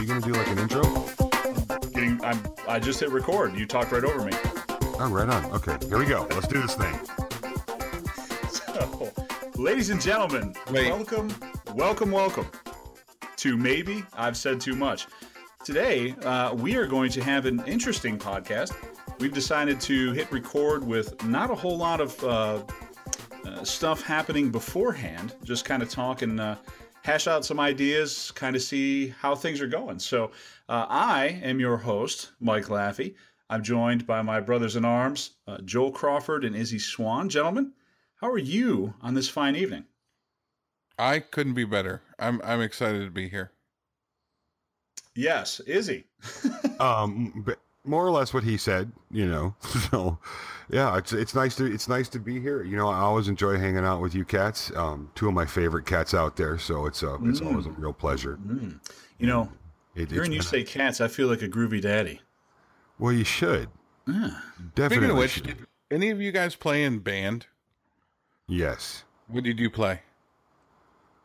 you gonna do like an intro? Getting, I'm, I just hit record. You talked right over me. Oh, right on. Okay, here we go. Let's do this thing. So, ladies and gentlemen, Wait. welcome, welcome, welcome to Maybe I've Said Too Much. Today, uh, we are going to have an interesting podcast. We've decided to hit record with not a whole lot of uh, uh, stuff happening beforehand, just kind of talking uh, hash out some ideas, kind of see how things are going. So, uh, I am your host, Mike Laffey. I'm joined by my brothers in arms, uh, Joel Crawford and Izzy Swan. Gentlemen, how are you on this fine evening? I couldn't be better. I'm I'm excited to be here. Yes, Izzy. Um, but more or less what he said, you know. So, yeah, it's it's nice to it's nice to be here. You know, I always enjoy hanging out with you cats. Um, two of my favorite cats out there. So it's uh, it's always a real pleasure. You know, It, hearing you say cats, I feel like a groovy daddy. well, you should Yeah. definitely. Speaking of which, any of you guys play in band? yes. What did you play?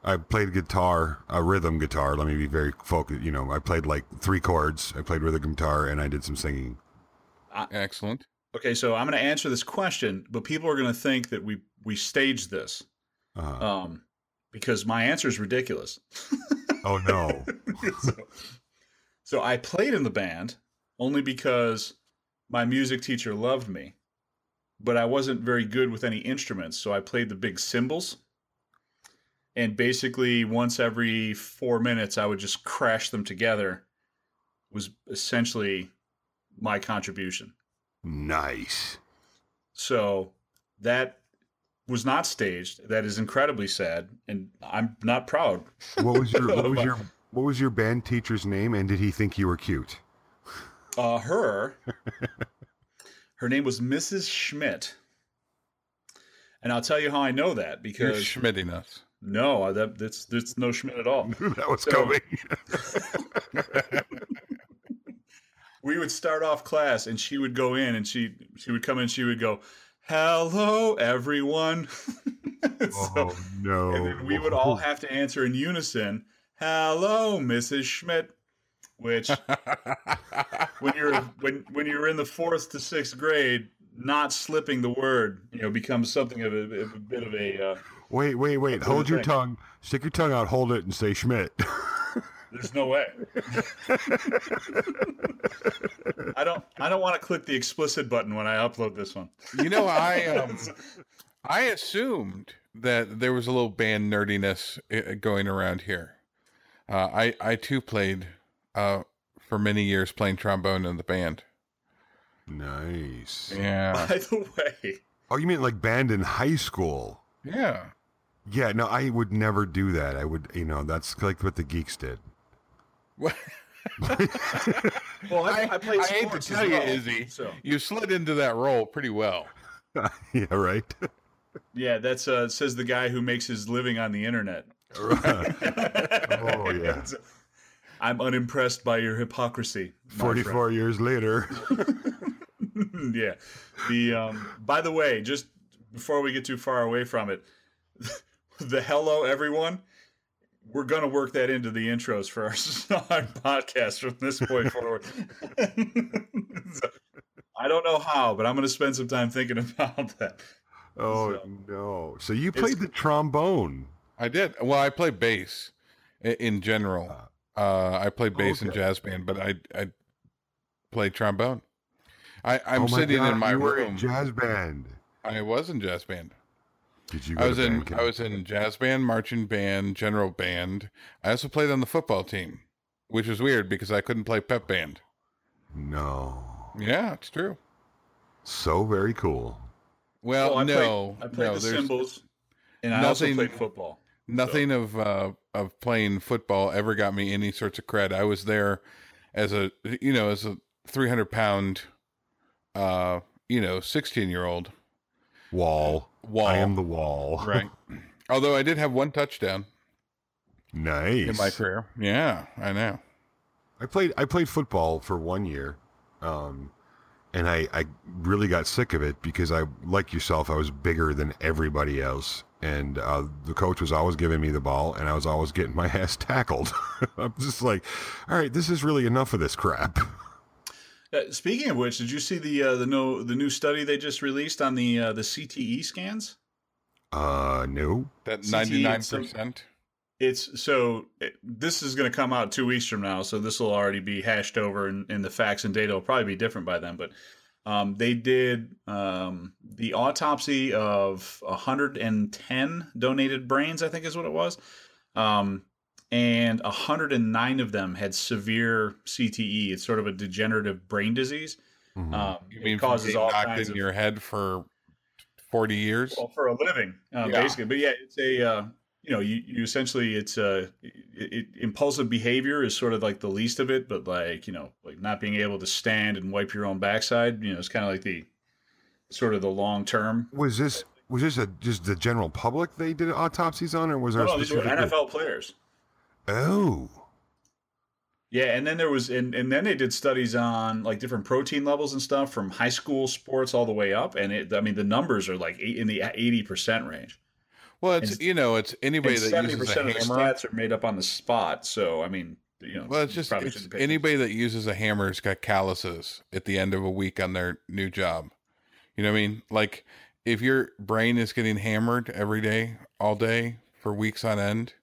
I played guitar, a rhythm guitar. Let me be very focused. You know, I played like three chords. I played rhythm guitar, and I did some singing. Excellent. Okay, so I'm going to answer this question, but people are going to think that we we staged this Uh, um, because my answer is ridiculous. oh no! So I played in the band only because my music teacher loved me, but I wasn't very good with any instruments. So I played the big cymbals. And basically, once every four minutes, I would just crash them together, was essentially my contribution. nice. So that was not staged. That is incredibly sad. And I'm not proud. What was your what was your what was your band teacher's name? And did he think you were cute? Uh, her, her name was Mrs. Schmidt. And I'll tell you how I know that You're because schmitting us. No, that that's that's no Schmidt at all. that was So- coming. We would start off class, and she would go in, and she she would come in, she would go, "Hello, everyone." so, oh no! and then we would all have to answer in unison, "Hello, Mrs. Schmidt," which when you're when when you're in the fourth to sixth grade, not slipping the word, you know, becomes something of a, of a bit of a. Uh, Wait, wait, wait! That's Hold your think. tongue. Stick your tongue out. Hold it and say Schmidt. there's no way. I don't. I don't want to click the explicit button when I upload this one. You know, I um, I assumed that there was a little band nerdiness uh, going around here. Uh, I I too played uh, for many years playing trombone in the band. nice. Yeah, By the way, Oh, you mean like band in high school? yeah. Yeah. No, I would never do that. I would, you know, that's like what the geeks did. well, I, I, played I hate to tell as you, well, Izzy, So you slid into that role pretty well. yeah. Right. yeah, that's uh, says the guy who makes his living on the internet. oh yeah. I'm unimpressed by your hypocrisy. my friend. Forty-four years later. yeah. The um, by the way, just before we get too far away from it, the hello everyone. We're gonna work that into the intros for our, our podcast from this point forward. So, I don't know how, but I'm gonna spend some time thinking about that. Oh So- no! So you played the trombone. I did. Well, I play bass in general. Uh, I play bass in jazz band, but I I play trombone. I, I'm oh sitting God, in my you were room. in jazz band. I was in jazz band. Did you? Go I was to in camp? I was in jazz band, marching band, general band. I also played on the football team, which was weird because I couldn't play pep band. No. Yeah, it's true. So very cool. Well, Oh, I no, played, I played no, the there's cymbals, and I also nothing- played football. nothing of uh, of playing football ever got me any sorts of cred. I was there as a you know as a 300 pound, uh, you know, 16 year old Wall. Wall. I am the wall. right. Although I did have one touchdown nice. in my career. Yeah, I know. I played I played football for one year, um, and I I really got sick of it because I like yourself I was bigger than everybody else, and uh, the coach was always giving me the ball, and I was always getting my ass tackled. I'm just like, all right, this is really enough of this crap. Uh, speaking of which, did you see the uh, the no the new study they just released on the uh, the CTE scans? Uh, no. That ninety nine percent. It's so it, this is going to come out two weeks from now, so this will already be hashed over, and, and the facts and data will probably be different by then. But um, they did um, the autopsy of 110 donated brains, I think is what it was, um, and 109 of them had severe CTE. It's sort of a degenerative brain disease. Mhm. Um, You it mean causes all knocked kinds in of your head for forty years? well, for a living, uh, Yeah. basically. But yeah, it's a uh, you know you, you essentially it's a it, it, impulsive behavior is sort of like the least of it, but like you know like not being able to stand and wipe your own backside, you know, it's kind of like the sort of the long term. Was this was this a just the general public they did autopsies on, or was there? No, a no, these were? NFL players. Oh, Yeah, and then there was and, and then they did studies on like different protein levels and stuff from high school sports all the way up, and it I mean the numbers are like eight, in the eighty percent range. Well, it's And- you know, it's anybody that seventy uses a percent of the hammer. stats are made up on the spot. So I mean, you know, Well, it's just it's anybody that uses a hammer's got calluses at the end of a week on their new job. You know what I mean? Like if your brain is getting hammered every day, all day for weeks on end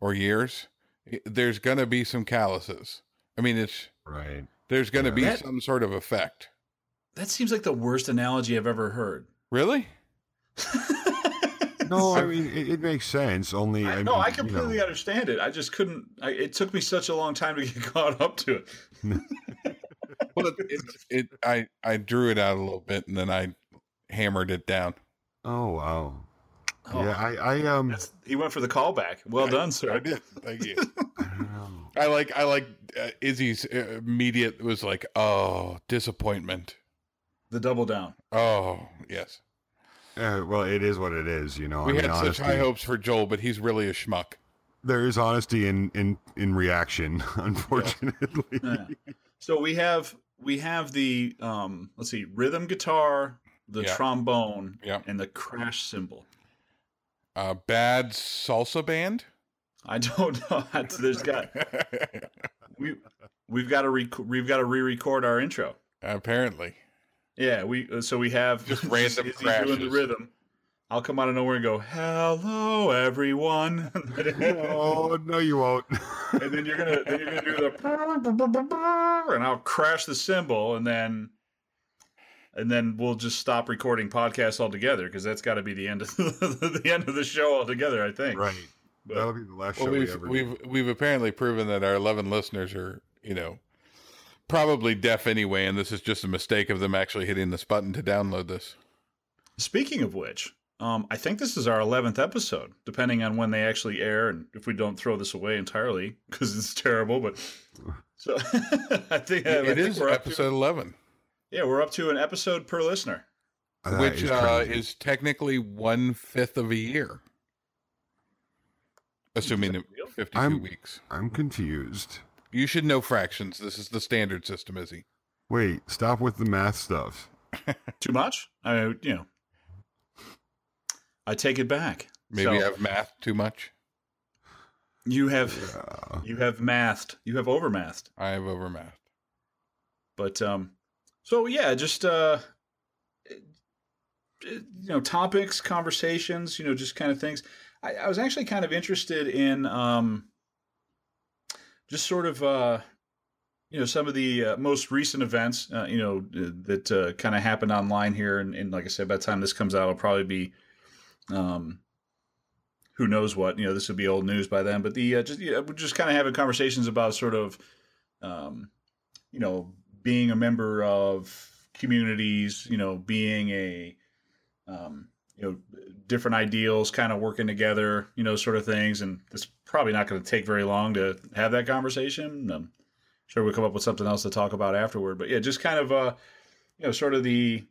or years, i- there's gonna be some calluses. I mean, it's right. there's gonna Yeah. be That- some sort of effect. That seems like the worst analogy I've ever heard. Really? No, I mean it, it makes sense. Only I, I no, mean, I you completely know, understand it. I just couldn't. I, it took me such a long time to get caught up to it. Well, it, it, it I I drew it out a little bit and then I hammered it down. Oh wow. Oh, Yeah, I, I um, that's, he went for the callback. Well done, sir. I did. Thank you. I. I like I like uh, Izzy's uh, immediate was like, "Oh, disappointment." The double down. Oh, yes. Uh, well, it is what it is, you know. we I mean, had honesty, such high hopes for Joel, but he's really a schmuck. there is honesty in in in reaction, unfortunately. Yeah. So we have we have the um let's see rhythm guitar, the Yeah. trombone, Yeah. and the crash cymbal. Uh, bad salsa band. I don't know. There's got we we've got to rec- we've got to re-record our intro. Apparently, Yeah, we uh, so we have Just random Izzy doing the rhythm. I'll come out of nowhere and go, "Hello, everyone," oh no, you won't. and then you're gonna then you're gonna do the and I'll crash the cymbal, and then and then we'll just stop recording podcasts altogether because that's got to be the end of the end of the show altogether. I think. right. But- That'll be the last well, show we we've ever. we've we've apparently proven that our eleven listeners are, you know, probably deaf anyway, and this is just a mistake of them actually hitting this button to download this. Speaking of which, um, I think this is our eleventh episode, depending on when they actually air, and if we don't throw this away entirely because it's terrible. But so I think I it think is we're up episode To, eleven, yeah, we're up to an episode per listener. That which is uh, is technically one fifth of a year, assuming that fifty-two I'm- weeks. I'm confused. You should know fractions. This is the standard system, Izzy. Wait, stop with the math stuff. Too much? I you know, I take it back. Maybe So, I've math too much. you have Uh, you have mathed, you have overmathed. I have overmathed. But um, so yeah, just uh, you know, topics, conversations, you know, just kind of things. I, I was actually kind of interested in um, just sort of uh, you know, some of the uh, most recent events, uh, you know, that uh, kind of happened online here, and, and like I said, by the time this comes out, it'll probably be um. Who knows what? You know, this will be old news by then. But the uh, just yeah, we're just kind of having conversations about sort of, um, you know, being a member of communities, you know, being a, um, you know, different ideals kind of working together, you know, sort of things. And it's probably not going to take very long to have that conversation. I'm sure we'll come up with something else to talk about afterward. But yeah, just kind of, uh, you know, sort of the,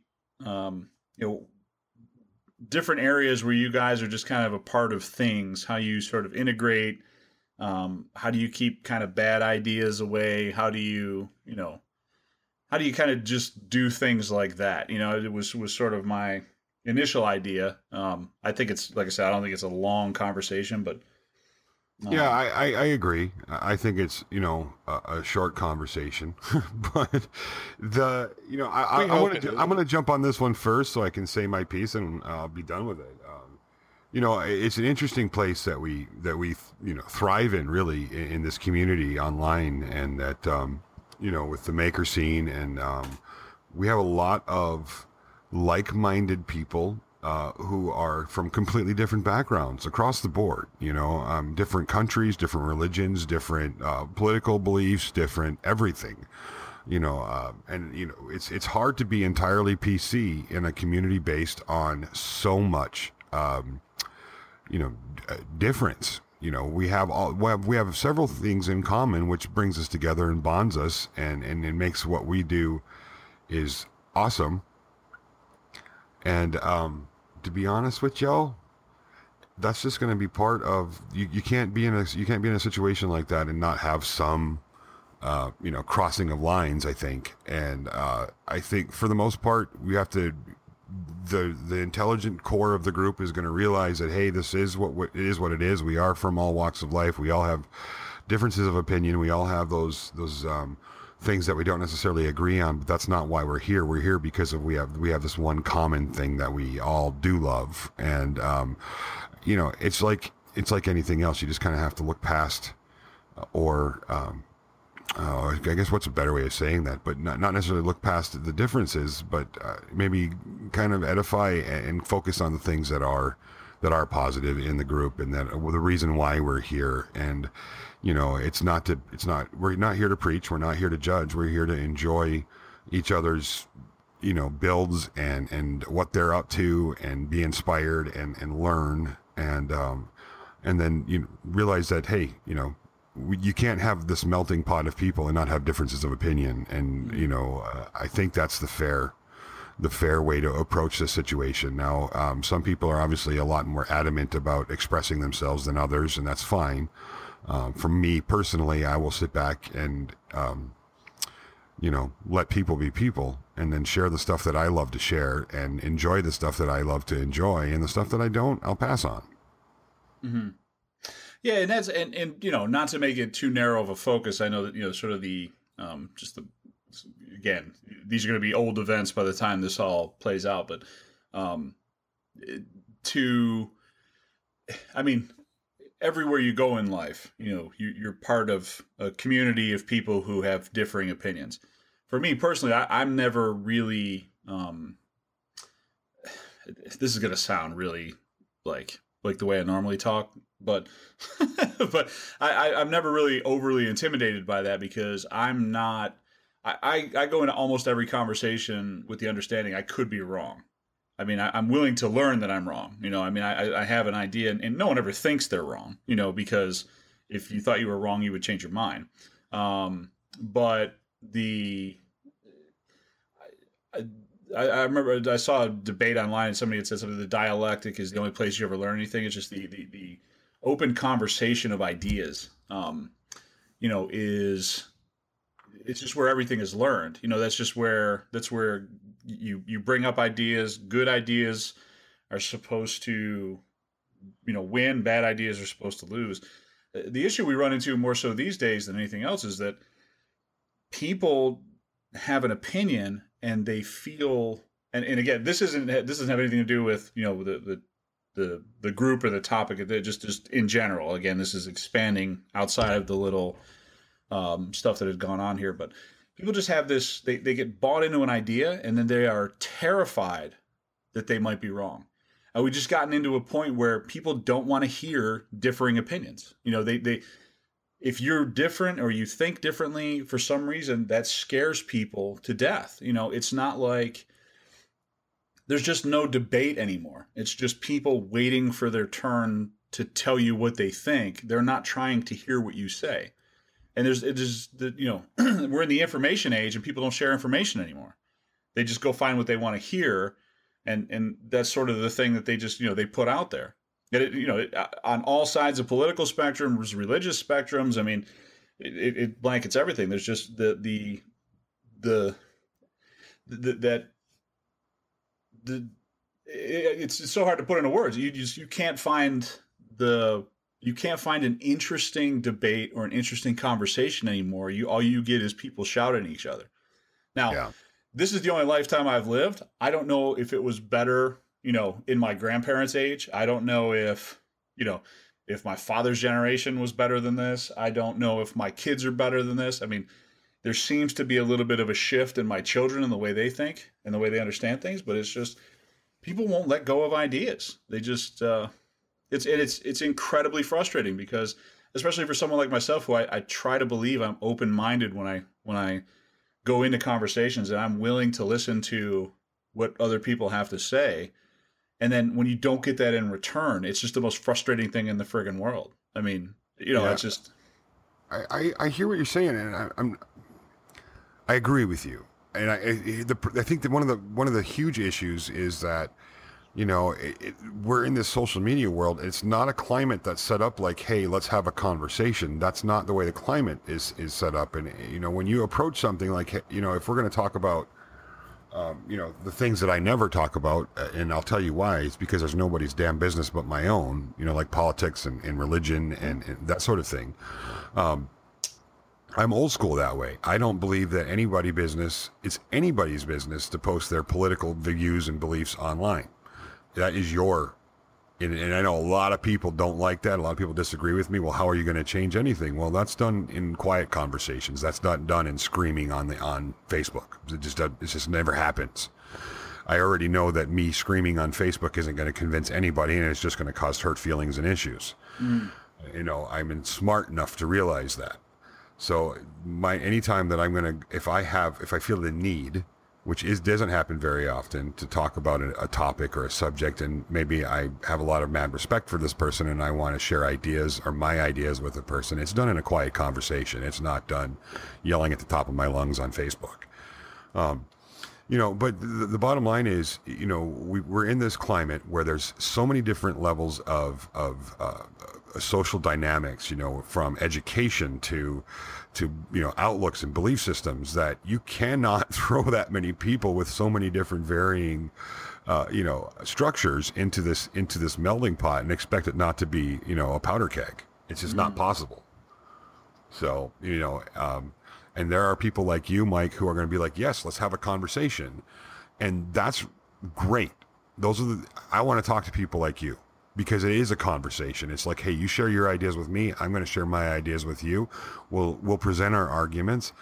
um, you know, different areas where you guys are just kind of a part of things, how you sort of integrate, um, how do you keep kind of bad ideas away? How do you, you know, how do you kind of just do things like that? You know, it was was sort of my initial idea. Um, I think it's like I said, I don't think it's a long conversation, but um, yeah, I, I, I, agree. I think it's you know a, a short conversation, but the you know I, I, I want to I'm going to jump on this one first so I can say my piece and I'll be done with it. Um, you know, it's an interesting place that we that we you know thrive in really in, in this community online, and that um, you know with the maker scene, and um, we have a lot of like-minded people uh, who are from completely different backgrounds across the board. You know, um, different countries, different religions, different uh, political beliefs, different everything. You know, uh, and you know, it's it's hard to be entirely PC in a community based on so much, um, you know, uh, difference. You know, we have all we have, we have several things in common, which brings us together and bonds us, and and it makes what we do is awesome. And um, to be honest with y'all, that's just going to be part of you. You can't be in a you can't be in a situation like that and not have some, uh, you know, crossing of lines. I think, and uh, I think for the most part, we have to. The the intelligent core of the group is going to realize that hey, this is what, it is. What it is. We are from all walks of life. We all have differences of opinion. We all have those those um, things that we don't necessarily agree on, but that's not why we're here. We're here because of we have we have this one common thing that we all do love, and um, you know, it's like it's like anything else. You just kind of have to look past, or um, uh, I guess what's a better way of saying that, but not, not necessarily look past the differences, but uh, maybe kind of edify and focus on the things that are that are positive in the group and that well, the reason why we're here and you know, it's not to, it's not, we're not here to preach. We're not here to judge. We're here to enjoy each other's, you know, builds and, and what they're up to and be inspired and, and learn. And, um, and then you know, realize that, hey, you know, you can't have this melting pot of people and not have differences of opinion. And, you know, uh, I think that's the fair, the fair way to approach this situation. Now, um, some people are obviously a lot more adamant about expressing themselves than others, and that's fine. Um, for me personally, I will sit back and, um, you know, let people be people and then share the stuff that I love to share and enjoy the stuff that I love to enjoy and the stuff that I don't, I'll pass on. Mm-hmm. Yeah. And that's, and, and, you know, not to make it too narrow of a focus. I know that, you know, sort of the, um, just the, again, these are going to be old events by the time this all plays out, but, um, to, I mean, everywhere you go in life, you know, you, are part of a community of people who have differing opinions. For me personally, I, I, am never really. Um, this is going to sound really like like the way I normally talk, but but I, I, am never really overly intimidated by that because I'm not. I, I, I go into almost every conversation with the understanding I could be wrong. I mean, I, am willing to learn that I'm wrong. You know, I mean, I, I have an idea, and, and, no one ever thinks they're wrong. You know, because if you thought you were wrong, you would change your mind. Um, but the I, I, remember I saw a debate online, and somebody had said something. The dialectic is the only place you ever learn anything. It's just the the, the open conversation of ideas. Um, you know, is it's just where everything is learned. You know, that's just where that's where you you bring up ideas. Good ideas are supposed to, you know, win. Bad ideas are supposed to lose. Uh, the issue we run into more so these days than anything else is that people have an opinion and they feel and, and again this isn't this doesn't have anything to do with you know the the the, the group or the topic just just in general. Again this is expanding outside of the little um, stuff that had gone on here but people just have this they, they get bought into an idea and then they are terrified that they might be wrong. And we've just gotten into a point where people don't want to hear differing opinions. You know they they if you're different or you think differently for some reason that scares people to death. You know it's not like there's just no debate anymore. It's just people waiting for their turn to tell you what they think. They're not trying to hear what you say. And there's it is the you know we're in the information age and people don't share information anymore. They just go find what they want to hear and and that's sort of the thing that they just you know they put out there. And it, you know it, uh, on all sides of political spectrums religious spectrums i mean it, it blankets everything. There's just the the the, the that the it's, it's so hard to put into words. You just you can't find the you can't find an interesting debate or an interesting conversation anymore. You all you get is people shouting at each other. Now, yeah. this is the only lifetime I've lived. I don't know if it was better, you know, in my grandparents' age. I don't know if, you know, if my father's generation was better than this. I don't know if my kids are better than this. I mean, there seems to be a little bit of a shift in my children and the way they think and the way they understand things, but it's just people won't let go of ideas. They just uh, it's it's it's incredibly frustrating because especially for someone like myself who I, I try to believe I'm open minded when I when I go into conversations and I'm willing to listen to what other people have to say. And then when you don't get that in return, it's just the most frustrating thing in the friggin' world. I mean, you know, yeah. it's just. I, I, I, hear what you're saying, and I, am I agree with you, and I I, the, I think that one of the one of the huge issues is that you know, it, it, we're in this social media world. It's not a climate that's set up like, hey, let's have a conversation. That's not the way the climate is is set up. And you know, when you approach something like, you know, if we're going to talk about, um, you know, the things that I never talk about, uh, and I'll tell you why. It's because there's nobody's damn business but my own. You know, like politics and, and religion and, and, that sort of thing. Um, I'm old school that way. I don't believe that anybody business it's anybody's business to post their political views and beliefs online that is your and, and, I know a lot of people don't like that. A lot of people disagree with me. Well, how are you going to change anything? Well, that's done in quiet conversations. That's not done in screaming on the on Facebook. It just it just never happens. I already know that me screaming on Facebook isn't going to convince anybody, and it's just going to cause hurt feelings and issues. Mm. You know, I'm smart enough to realize that. So, my anytime that I'm to, if I have, if I feel the need which is doesn't happen very often to talk about a, a, topic or a subject and maybe i have a lot of mad respect for this person and i want to share ideas or my ideas with a person it's done in a quiet conversation. It's not done yelling at the top of my lungs on facebook. Um, you know but the, the, bottom line is you know we, we're in this climate where there's so many different levels of of uh, social dynamics you know from education to to you know outlooks and belief systems that you cannot throw that many people with so many different varying uh, you know structures into this into this melding pot and expect it not to be you know a powder keg. It's just mm. not possible. So you know um, and there are people like you mike who are going to be like yes let's have a conversation. And that's great. Those are the i want to talk to people like you because it is a conversation. It's like, hey, you share your ideas with me. I'm going to share my ideas with you. We'll we'll present our arguments,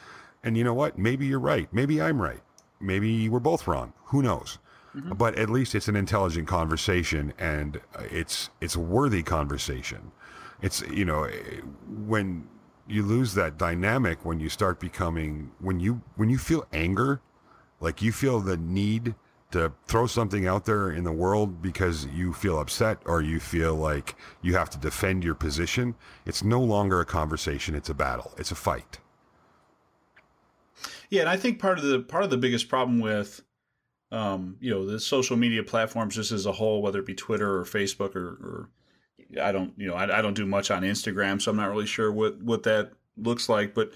and you know what? Maybe you're right. Maybe I'm right. Maybe we're both wrong. Who knows? Mm-hmm. But at least it's an intelligent conversation, and it's it's a worthy conversation. It's you know when you lose that dynamic when you start becoming when you when you feel anger, like you feel the need to throw something out there in the world because you feel upset or you feel like you have to defend your position, it's no longer a conversation, it's a battle. It's a fight. Yeah, and I think part of the part of the biggest problem with um, you know, the social media platforms just as a whole, whether it be Twitter or Facebook or, or I don't, you know, I, I don't do much on Instagram, so I'm not really sure what what that looks like. But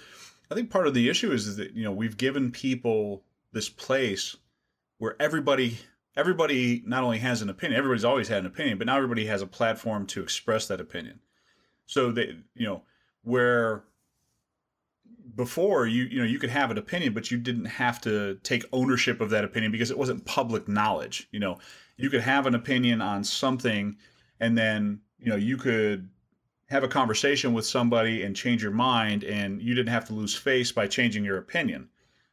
I think part of the issue is, is that you know we've given people this place where everybody everybody not only has an opinion, everybody's always had an opinion, but now everybody has a platform to express that opinion. So they, you know, where before you you know you could have an opinion but you didn't have to take ownership of that opinion because it wasn't public knowledge you know you could have an opinion on something and then you know you could have a conversation with somebody and change your mind and you didn't have to lose face by changing your opinion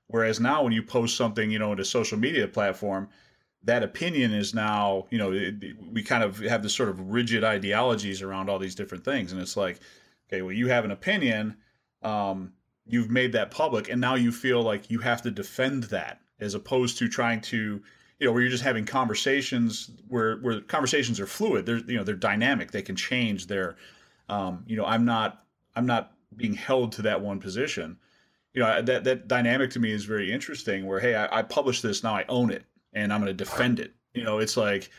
Whereas now, when you post something, you know, in a social media platform, that opinion is now, you know, it, we kind of have this sort of rigid ideologies around all these different things, and it's like, okay, well, you have an opinion, um, you've made that public, and now you feel like you have to defend that, as opposed to trying to, you know, where you're just having conversations where where conversations are fluid. They're you know they're dynamic. They can change. They're, um, you know, I'm not I'm not being held to that one position you know that that dynamic to me is very interesting. Where hey, I, I publish this now, I own it, and I'm going to defend it. You know, it's like,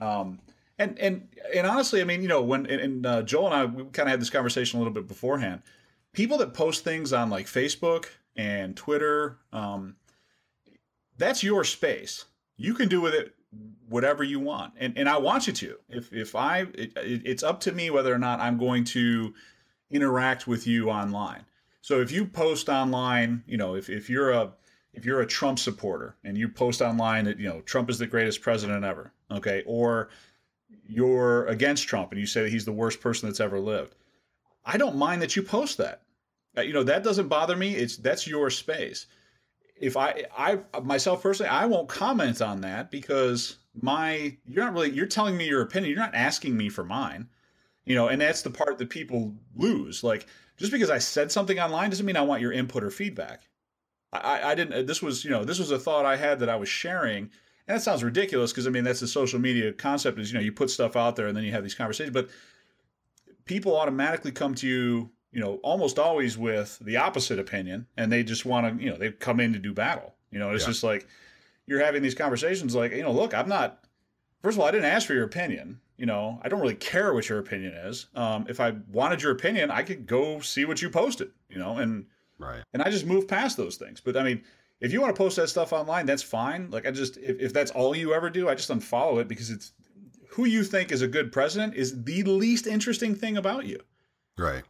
um, and and and honestly, I mean, you know, when and, uh, Joel and I we kind of had this conversation a little bit beforehand. People that post things on like Facebook and Twitter, um, that's your space. You can do with it whatever you want, and and I want you to. If if I, it, it's up to me whether or not I'm going to interact with you online. So if you post online, you know, if if you're a if you're a Trump supporter and you post online that you know Trump is the greatest president ever, okay, or you're against Trump and you say that he's the worst person that's ever lived, I don't mind that you post that. Uh, you know that doesn't bother me. It's that's your space. If I I myself personally, I won't comment on that because my you're not really you're telling me your opinion. You're not asking me for mine. You know, and that's the part that people lose. Like just because I said something online doesn't mean I want your input or feedback. I, I didn't. Uh, this was you know this was a thought I had that I was sharing, and that sounds ridiculous because I mean that's the social media concept is you know you put stuff out there and then you have these conversations, but people automatically come to you you know almost always with the opposite opinion, and they just want to you know they come in to do battle. You know it's yeah. just like you're having these conversations like you know look I'm not. First of all, I didn't ask for your opinion. You know, I don't really care what your opinion is. Um, if I wanted your opinion, I could go see what you posted. You know, and Right. And I just move past those things. But I mean, if you want to post that stuff online, that's fine. Like I just if, if that's all you ever do, I just unfollow it because it's who you think is a good president is the least interesting thing about you. Right.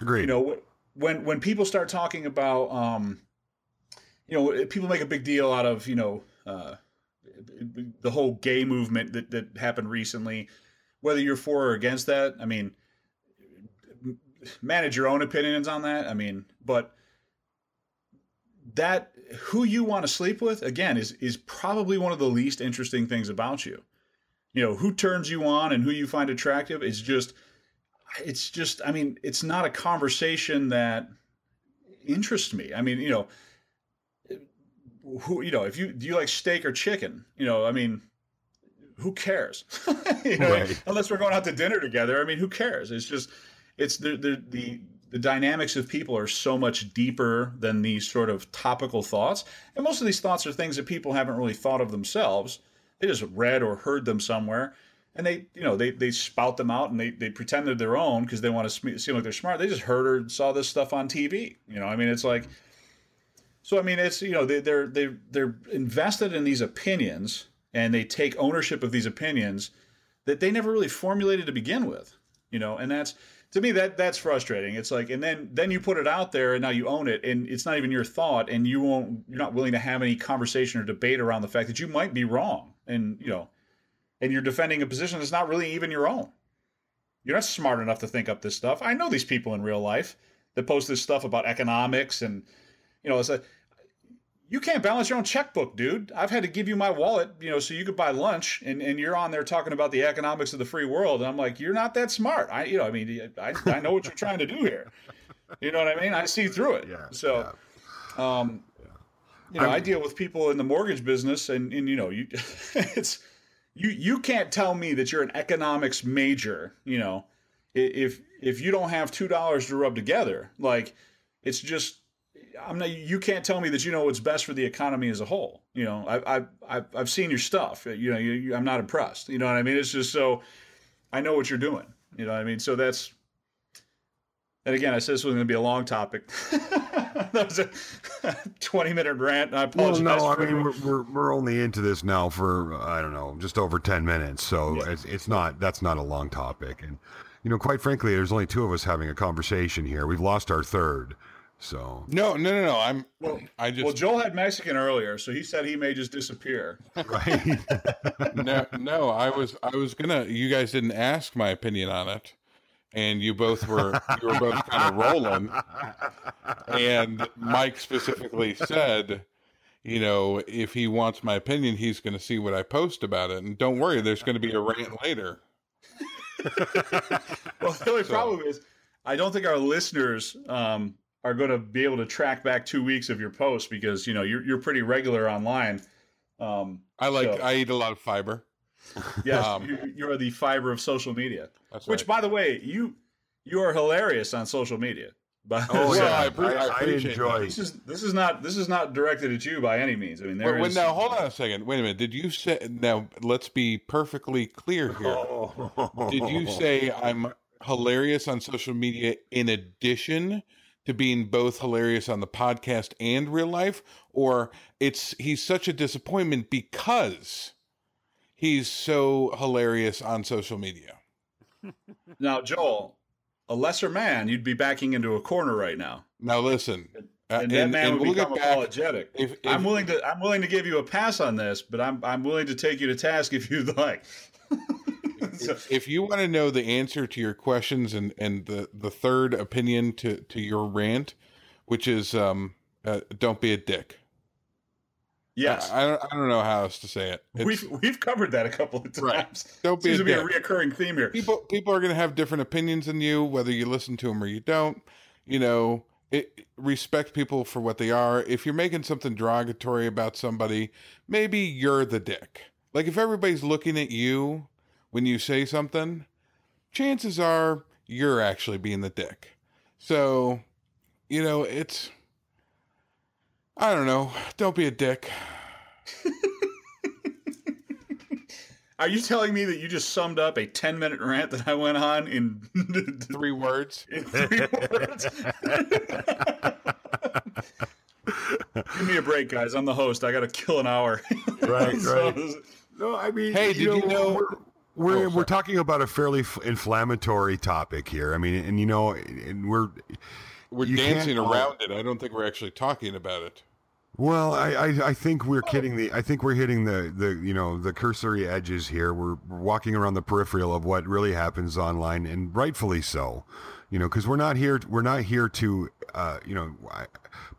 Agreed. You know, when when people start talking about um you know, people make a big deal out of, you know, uh the whole gay movement that that happened recently, whether you're for or against that, I mean, manage your own opinions on that. I mean, but that who you want to sleep with again is is probably one of the least interesting things about you. You know who turns you on and who you find attractive is just it's just i mean it's not a conversation that interests me. I mean you know who you know if you do you like steak or chicken? You know i mean who cares you know right. unless we're going out to dinner together i mean who cares it's just it's the the the the dynamics of people are so much deeper than these sort of topical thoughts. And most of these thoughts are things that people haven't really thought of themselves. They just read or heard them somewhere. And they, you know, they, they spout them out and they, they pretend they're their own because they want to seem like they're smart. They just heard or saw this stuff on TV. You know, I mean, it's like, so I mean, it's you know, they, they're they they're invested in these opinions and they take ownership of these opinions that they never really formulated to begin with. You know, and that's to me that that's frustrating. It's like and then then you put it out there and now you own it and it's not even your thought and you won't you're not willing to have any conversation or debate around the fact that you might be wrong and you know and you're defending a position that's not really even your own. You're not smart enough to think up this stuff. I know these people in real life that post this stuff about economics and you know it's a you can't balance your own checkbook, dude. I've had to give you my wallet, you know, so you could buy lunch, and, and you're on there talking about the economics of the free world. And I'm like, you're not that smart. I, you know, I mean, I, I know what you're trying to do here. You know what I mean? I see through it. Yeah. So, yeah. um, you know, I'm, i deal with people in the mortgage business, and and you know, you it's you you can't tell me that you're an economics major. You know, if if you don't have two dollars to rub together, like it's just I'm not. You can't tell me that you know what's best for the economy as a whole. You know, I, I, I've seen your stuff. You know, you, you, I'm not impressed. You know what I mean? It's just so I know what you're doing. You know what I mean? So that's. And again, I said this was going to be a long topic. that was a 20 minute rant. I apologize. Well, no, I mean we're, we're, we're only into this now for I don't know, just over 10 minutes. So yeah. it's it's not that's not a long topic. And you know, quite frankly, there's only two of us having a conversation here. We've lost our third. So no, no, no, no. I'm. Well, I just. Well, Joel had Mexican earlier, so he said he may just disappear. Right. no, no. I was. I was gonna. You guys didn't ask my opinion on it, and you both were. You were both kind of rolling. And Mike specifically said, you know, if he wants my opinion, he's going to see what I post about it. And don't worry, there's going to be a rant later. well, the only so. problem is, I don't think our listeners um, are going to be able to track back two weeks of your posts because you know you're you're pretty regular online. Um, I like so. I eat a lot of fiber. Yes, um, you, you, are the fiber of social media. That's Which, right. by the way, you you are hilarious on social media. But oh yeah, I, I, I, I enjoy. This is this is not this is not directed at you by any means. I mean, there wait, is... now hold on a second. Wait a minute. Did you say now? Let's be perfectly clear here. Oh. Did you say I'm hilarious on social media in addition to being both hilarious on the podcast and real life, or it's he's such a disappointment because he's so hilarious on social media. Now, Joel, a lesser man, you'd be backing into a corner right now. Now listen, uh, and that man would we'll become apologetic. if- I'm willing to I'm willing to give you a pass on this, but I'm I'm willing to take you to task if you'd like. So- if, you want to know the answer to your questions and and the the third opinion to to your rant, which is um uh, don't be a dick. yes, I, I don't I don't know how else to say it. It's- we've we've covered that a couple of times. Right. Don't be Seems a to be a reoccurring theme here. people people are going to have different opinions than you whether you listen to them or you don't you know it, respect people for what they are if you're making something derogatory about somebody maybe you're the dick like if everybody's looking at you when you say something chances are you're actually being the dick so you know it's i don't know don't be a dick Are you telling me that you just summed up a 10 minute rant that I went on in, three words in three words? Give me a break, guys. I'm the host. I got to kill an hour. Right, So- right. No, I mean, Hey, did you know- we're we're, Oh, we're talking about a fairly f- inflammatory topic here. I mean, and you know, and we're we're dancing all- around it i don't think we're actually talking about it well, I, I I think we're kidding the I think we're hitting the the you know the cursory edges here. We're, we're walking around the peripheral of what really happens online, and rightfully so. You know, because we're not here we're not here to uh, you know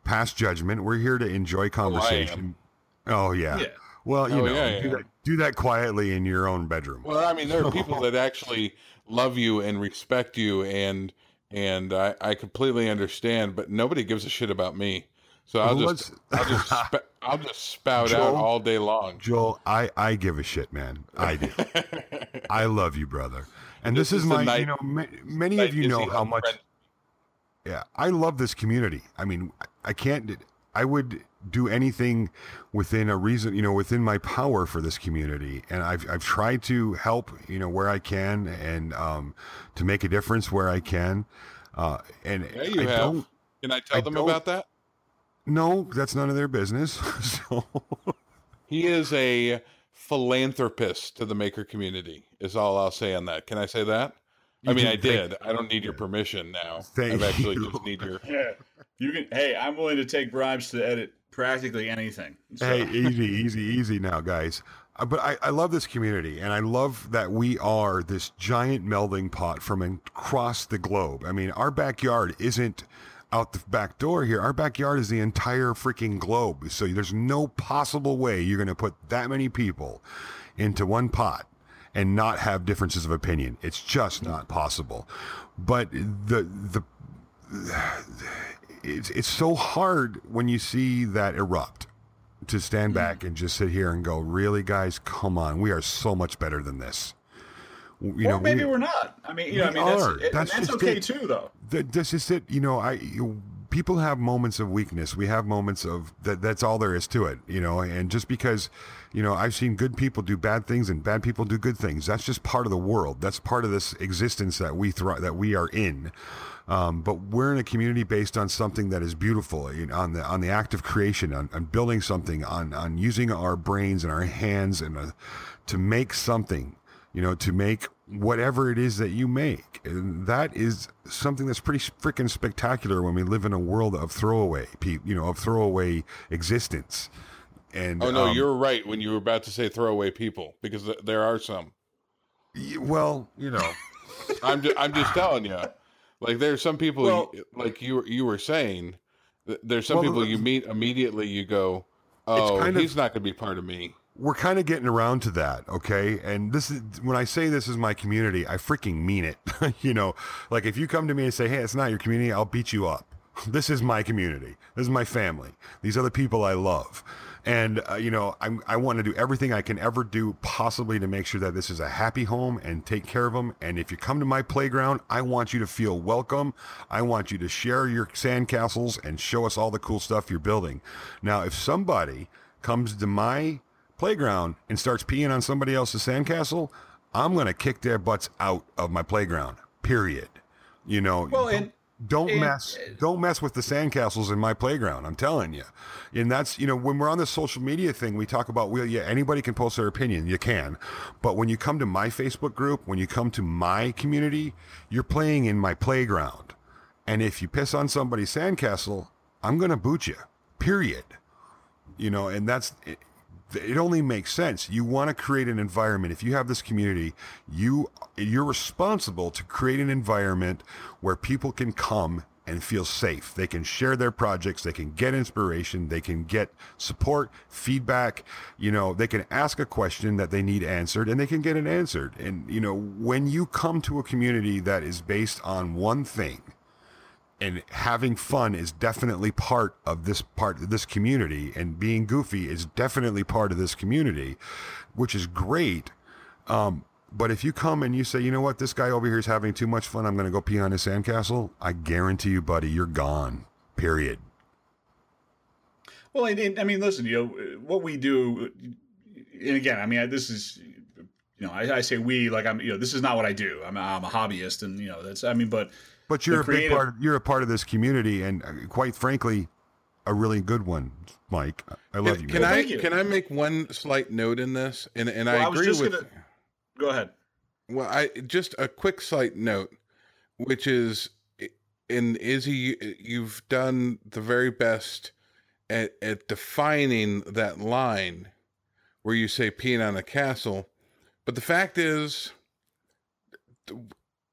pass judgment. We're here to enjoy conversation. Oh, yeah. Yeah. Well, you Oh, know, yeah, do, yeah. That, do that quietly in your own bedroom. Well, I mean, there are people that actually love you and respect you, and and I, I completely understand. But nobody gives a shit about me, so I'll Well, just I'll just sp- I'll just spout Joel? out all day long. Joel, I, I give a shit, man. I do. I love you, brother. And this, This is, is my, night- you know, ma- many of you know how much. Yeah, I love this community. I mean, I can't. I would do anything within a reason, you know, within my power for this community, and I've I've tried to help, you know, where I can, and um, to make a difference where I can. Uh, and Yeah, you I have. don't. Can I tell I them about that? No, that's none of their business. so, He is a philanthropist to the maker community. Is all I'll say on that. Can I say that? I mean, I thank- did. I don't need your permission now. Thank I actually you. just need your. You can. Hey, I'm willing to take bribes to edit practically anything. So- Hey, easy, easy, easy now, guys. Uh, but I, I love this community, and I love that we are this giant melding pot from across the globe. I mean, our backyard isn't out the back door here. Our backyard is the entire freaking globe. So there's no possible way you're going to put that many people into one pot and not have differences of opinion. It's just not possible. But the the it's it's so hard when you see that erupt to stand back mm. and just sit here and go, really, guys, come on, we are so much better than this. You or maybe we, are not. I mean, you know, I mean, that's, it- That's that's, okay it. too, though. th- this is it. You know, I you, people have moments of weakness. We have moments of that. That's all there is to it. You know, and just because, you know, I've seen good people do bad things and bad people do good things. That's just part of the world. That's part of this existence that we thri- that we are in. Um, but we're in a community based on something that is beautiful, you know, on the on the act of creation, on, on building something, on on using our brains and our hands and uh, to make something, you know, to make whatever it is that you make. And that is something that's pretty freaking spectacular when we live in a world of throwaway, you know, of throwaway existence. And Oh no, um, you're right when you were about to say throwaway people because th- there are some. y- well, you know, I'm just, I'm just telling you. Like there's some people Well- like you you were saying. There's some Well, people you meet immediately. You go, oh, kind of- he's not going to be part of me. We're kind of getting around to that, okay? And this is when I say this is my community, I freaking mean it. you know, like if you come to me and say, "Hey, it's not your community," I'll beat you up. This is my community. This is my family. These are the people I love. And uh, you know, I'm, I want to do everything I can ever do possibly to make sure that this is a happy home and take care of them. And if you come to my playground, I want you to feel welcome. I want you to share your sandcastles and show us all the cool stuff you're building. Now, if somebody comes to my playground and starts peeing on somebody else's sandcastle, I'm going to kick their butts out of my playground. Period. You know, Well, and don't mess don't mess with the sandcastles in my playground i'm telling you and that's you know when we're on the social media thing we talk about well yeah anybody can post their opinion you can but when you come to my facebook group when you come to my community you're playing in my playground and if you piss on somebody's sandcastle i'm going to boot you period you know and that's it, only makes sense. You want to create an environment. If you have this community you you're responsible to create an environment where people can come and feel safe. They can share their projects. They can get inspiration. They can get support feedback. You know they can ask a question that they need answered and they can get it answered. And you know when you come to a community that is based on one thing and having fun is definitely part of this part of this community and being goofy is definitely part of this community which is great. Um, but if you come and you say you know what? This guy over here is having too much fun. I'm going to go pee on his sandcastle i guarantee you buddy you're gone period. Well and, and, i mean listen you know what we do and again i mean this is you know I, I, say we like i'm you know this is not what i do. I'm, I'm a hobbyist and you know that's i mean but but you're a creative... big part. You're a part of this community, and uh, quite frankly, a really good one, Mike. I love can, you. Can I can I make one slight note in this? And and well, I agree I with. Gonna... Go ahead. Well, I just a quick slight note, which is in Izzy, you've done the very best at, at defining that line where you say peeing on a castle. But the fact is,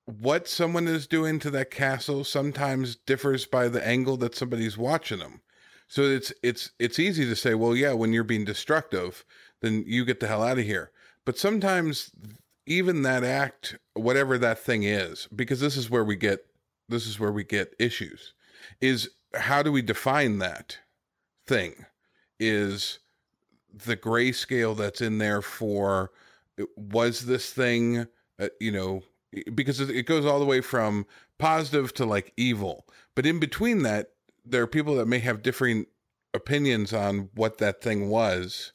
what someone is doing to that castle sometimes differs by the angle that somebody's watching them. So it's it's it's easy to say, well, yeah, when you're being destructive, then you get the hell out of here. But sometimes even that act, whatever that thing is, because this is where we get this is where we get issues, is how do we define that thing? Is the grayscale that's in there for was this thing, uh, you know, because it goes all the way from positive to like evil. But in between that, there are people that may have differing opinions on what that thing was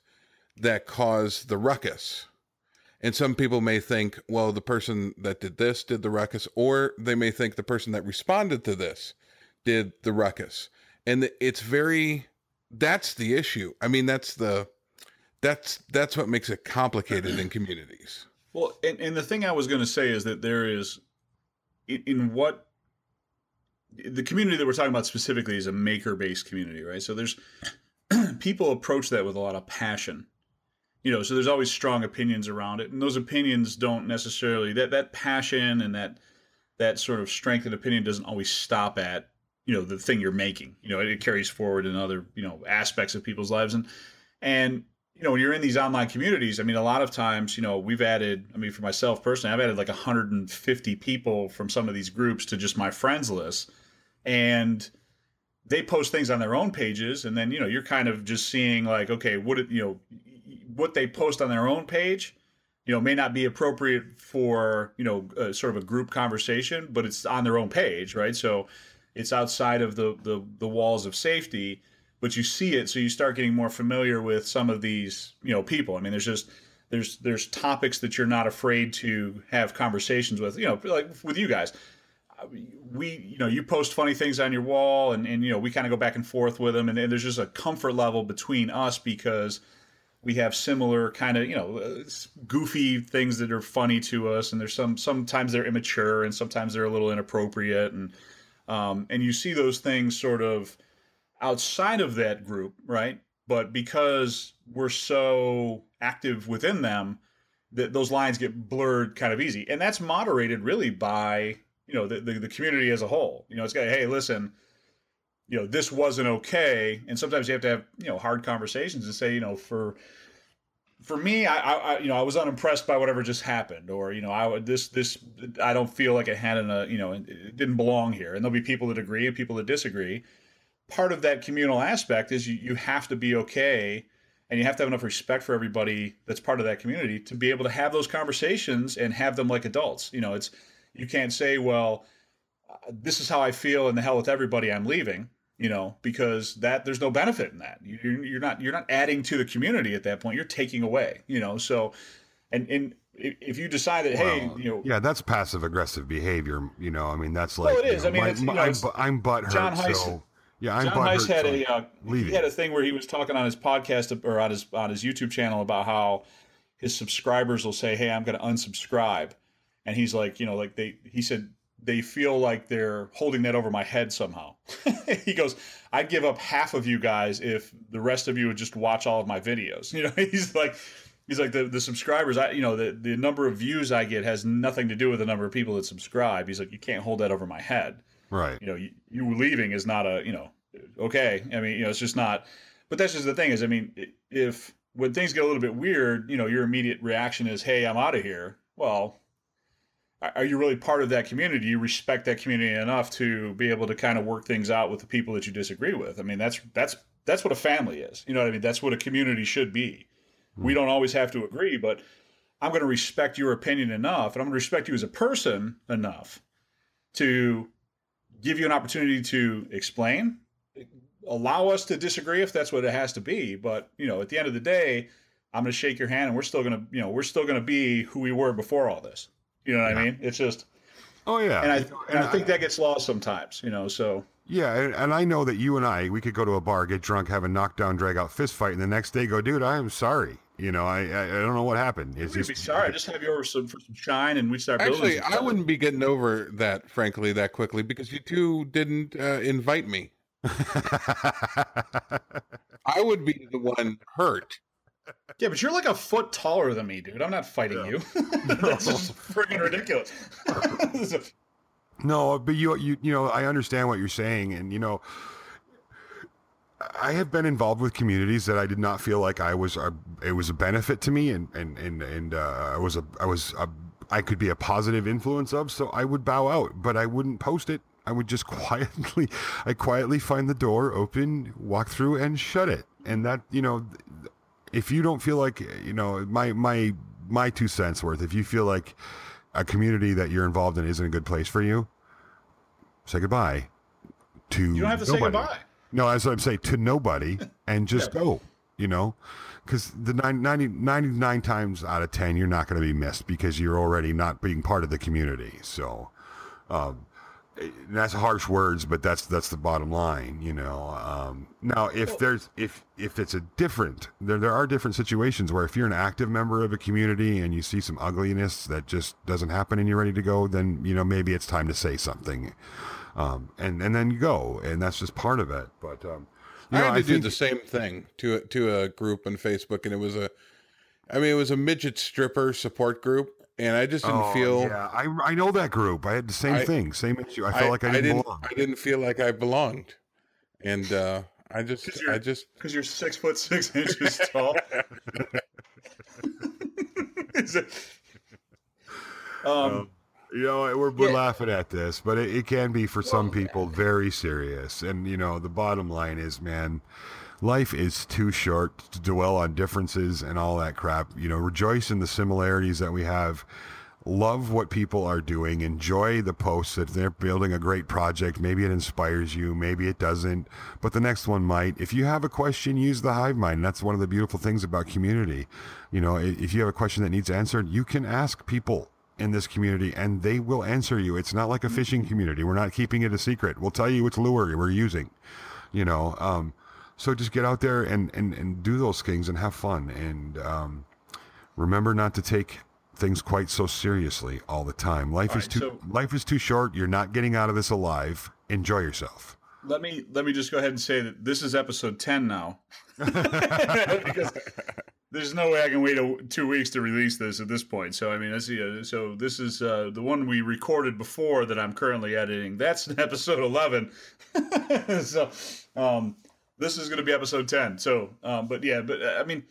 that caused the ruckus. And some people may think, well, the person that did this did the ruckus, or they may think the person that responded to this did the ruckus. And it's very, that's the issue. I mean, that's the, that's, that's what makes it complicated in communities. Well, and, and the thing I was going to say is that there is, in, in what the community that we're talking about specifically is a maker based community, right? So there's people approach that with a lot of passion. You know, so there's always strong opinions around it, and those opinions don't necessarily that that passion and that that sort of strength and opinion doesn't always stop at you know the thing you're making. You know, it, it carries forward in other you know aspects of people's lives, and and you know, when you're in these online communities, I mean, a lot of times, you know, we've added, I mean, for myself personally, I've added like 150 people from some of these groups to just my friends list. And they post things on their own pages. And then, you know, you're kind of just seeing like, okay, what, it, you know, what they post on their own page, you know, may not be appropriate for, you know, a, sort of a group conversation, but it's on their own page, right? So it's outside of the, the, the walls of safety but you see it, so you start getting more familiar with some of these, you know, people. I mean, there's just there's there's topics that you're not afraid to have conversations with. You know, like with you guys, we you know you post funny things on your wall, and and you know we kind of go back and forth with them, and, and there's just a comfort level between us because we have similar kind of you know uh, goofy things that are funny to us and there's some sometimes they're immature and sometimes they're a little inappropriate and um, and you see those things sort of outside of that group, right? But because we're so active within them, that those lines get blurred kind of easy, and that's moderated really by you know the, the, the community as a whole. You know, it's got hey, listen, you know this wasn't okay, and sometimes you have to have you know hard conversations and say you know for for me, I, I, you know, I was unimpressed by whatever just happened, or you know, I this this I don't feel like it had in a uh, you know it didn't belong here, and there'll be people that agree and people that disagree, part of that communal aspect is you, you have to be okay and you have to have enough respect for everybody that's part of that community to be able to have those conversations and have them like adults you know it's you can't say well uh, this is how i feel and the hell with everybody i'm leaving you know because that there's no benefit in that you're, you're not you're not adding to the community at that point you're taking away you know so and and if, if you decide that, hey, Well, you know, yeah, that's passive aggressive behavior. You know, I mean, that's like Well, it is. you know, I mean, my- it's, you my- know, I'm, it's- I'm butthurt. John Heisz- so yeah, I'm John. Heisz had a uh, he had a thing where he was talking on his podcast or on his on his YouTube channel about how his subscribers will say, "Hey, I'm going to unsubscribe," and he's like, you know, like they he said they feel like they're holding that over my head somehow. he goes, "I'd give up half of you guys if the rest of you would just watch all of my videos." You know, he's like. He's like the, the subscribers, I you know the, the number of views I get has nothing to do with the number of people that subscribe. He's like, you can't hold that over my head right. you know, you, you leaving is not a, you know, okay. I mean, you know, it's just not. But that's just the thing is, I mean, if when things get a little bit weird, you know, your immediate reaction is, "Hey, I'm out of here." Well, are you really part of that community? You respect that community enough to be able to kind of work things out with the people that you disagree with. I mean, that's that's that's what a family is. You know what I mean? That's what a community should be. We hmm. don't always have to agree, but I'm going to respect your opinion enough, and I'm going to respect you as a person enough to give you an opportunity to explain, allow us to disagree if that's what it has to be. But you know, at the end of the day, I'm going to shake your hand, and we're still going to, you know, we're still going to be who we were before all this. You know what I mean? It's just, Oh yeah. and I know, and I think that gets lost sometimes. You know, so Yeah, and, and I know that you and I, we could go to a bar, get drunk, have a knockdown, drag out fist fight, and the next day go, dude, I am sorry. You know, I I, I don't know what happened. It's we'd just be sorry. I just have you over some, for some shine, and we start building. Actually, I wouldn't be getting over that, frankly, that quickly because you two didn't uh, invite me. I would be the one hurt. Yeah, but you're like a foot taller than me, dude. I'm not fighting Yeah. you. That's just freaking ridiculous. No, but you you you know, I understand what you're saying, and you know, I have been involved with communities that I did not feel like I was a, it was a benefit to me, and and and and uh, I was a I was a, I could be a positive influence of, so I would bow out, but I wouldn't post it. I would just quietly, I quietly find the door open, walk through, and shut it. And that you know, if you don't feel like you know my my my two cents worth, if you feel like a community that you're involved in isn't a good place for you, say goodbye to you don't have to say goodbye. No, as I'm saying, to nobody and just Yeah. go, you know, because the nine- 90, 99 times out of 10, you're not going to be missed because you're already not being part of the community. So, um, and that's harsh words, but that's that's the bottom line, you know. Um, now, if there's if if it's a different, there there are different situations where if you're an active member of a community and you see some ugliness that just doesn't happen and you're ready to go, then you know maybe it's time to say something, um, and and then you go, and that's just part of it. But um, you I know, had to I do think the same thing to a, to a group on Facebook, and it was a, I mean, it was a midget stripper support group, and I just didn't Oh, feel. Yeah, I I know that group. I had the same I- thing, same issue. I felt like I didn't, didn't belong. I didn't feel like I belonged, and uh, I just 'Cause you're- I just Because you're six foot six inches tall. Is it- um, Um, you know, we're, we're yeah. laughing at this, but it, it can be for some people very serious. And you know, the bottom line is, man, life is too short to dwell on differences and all that crap. You know, rejoice in the similarities that we have. Love what people are doing. Enjoy the posts that they're building a great project. Maybe it inspires you, maybe it doesn't, but the next one might. If you have a question, use the hive mind. That's one of the beautiful things about community. You know, if you have a question that needs answered, you can ask people in this community and they will answer you. It's not like a fishing community. We're not keeping it a secret. We'll tell you which lure we're using, you know. Um, so just get out there and, and, and do those things and have fun. And um, remember not to take things quite so seriously all the time. Life All is right, too so- life is too short. You're not getting out of this alive. Enjoy yourself. let me let me just go ahead and say that this is episode ten now. because there's no way I can wait a, two weeks to release this at this point. So I mean, let's see. Uh, so this is uh, the one we recorded before that I'm currently editing. That's episode eleven. so um, this is going to be episode ten. So, um, but yeah, but uh, I mean,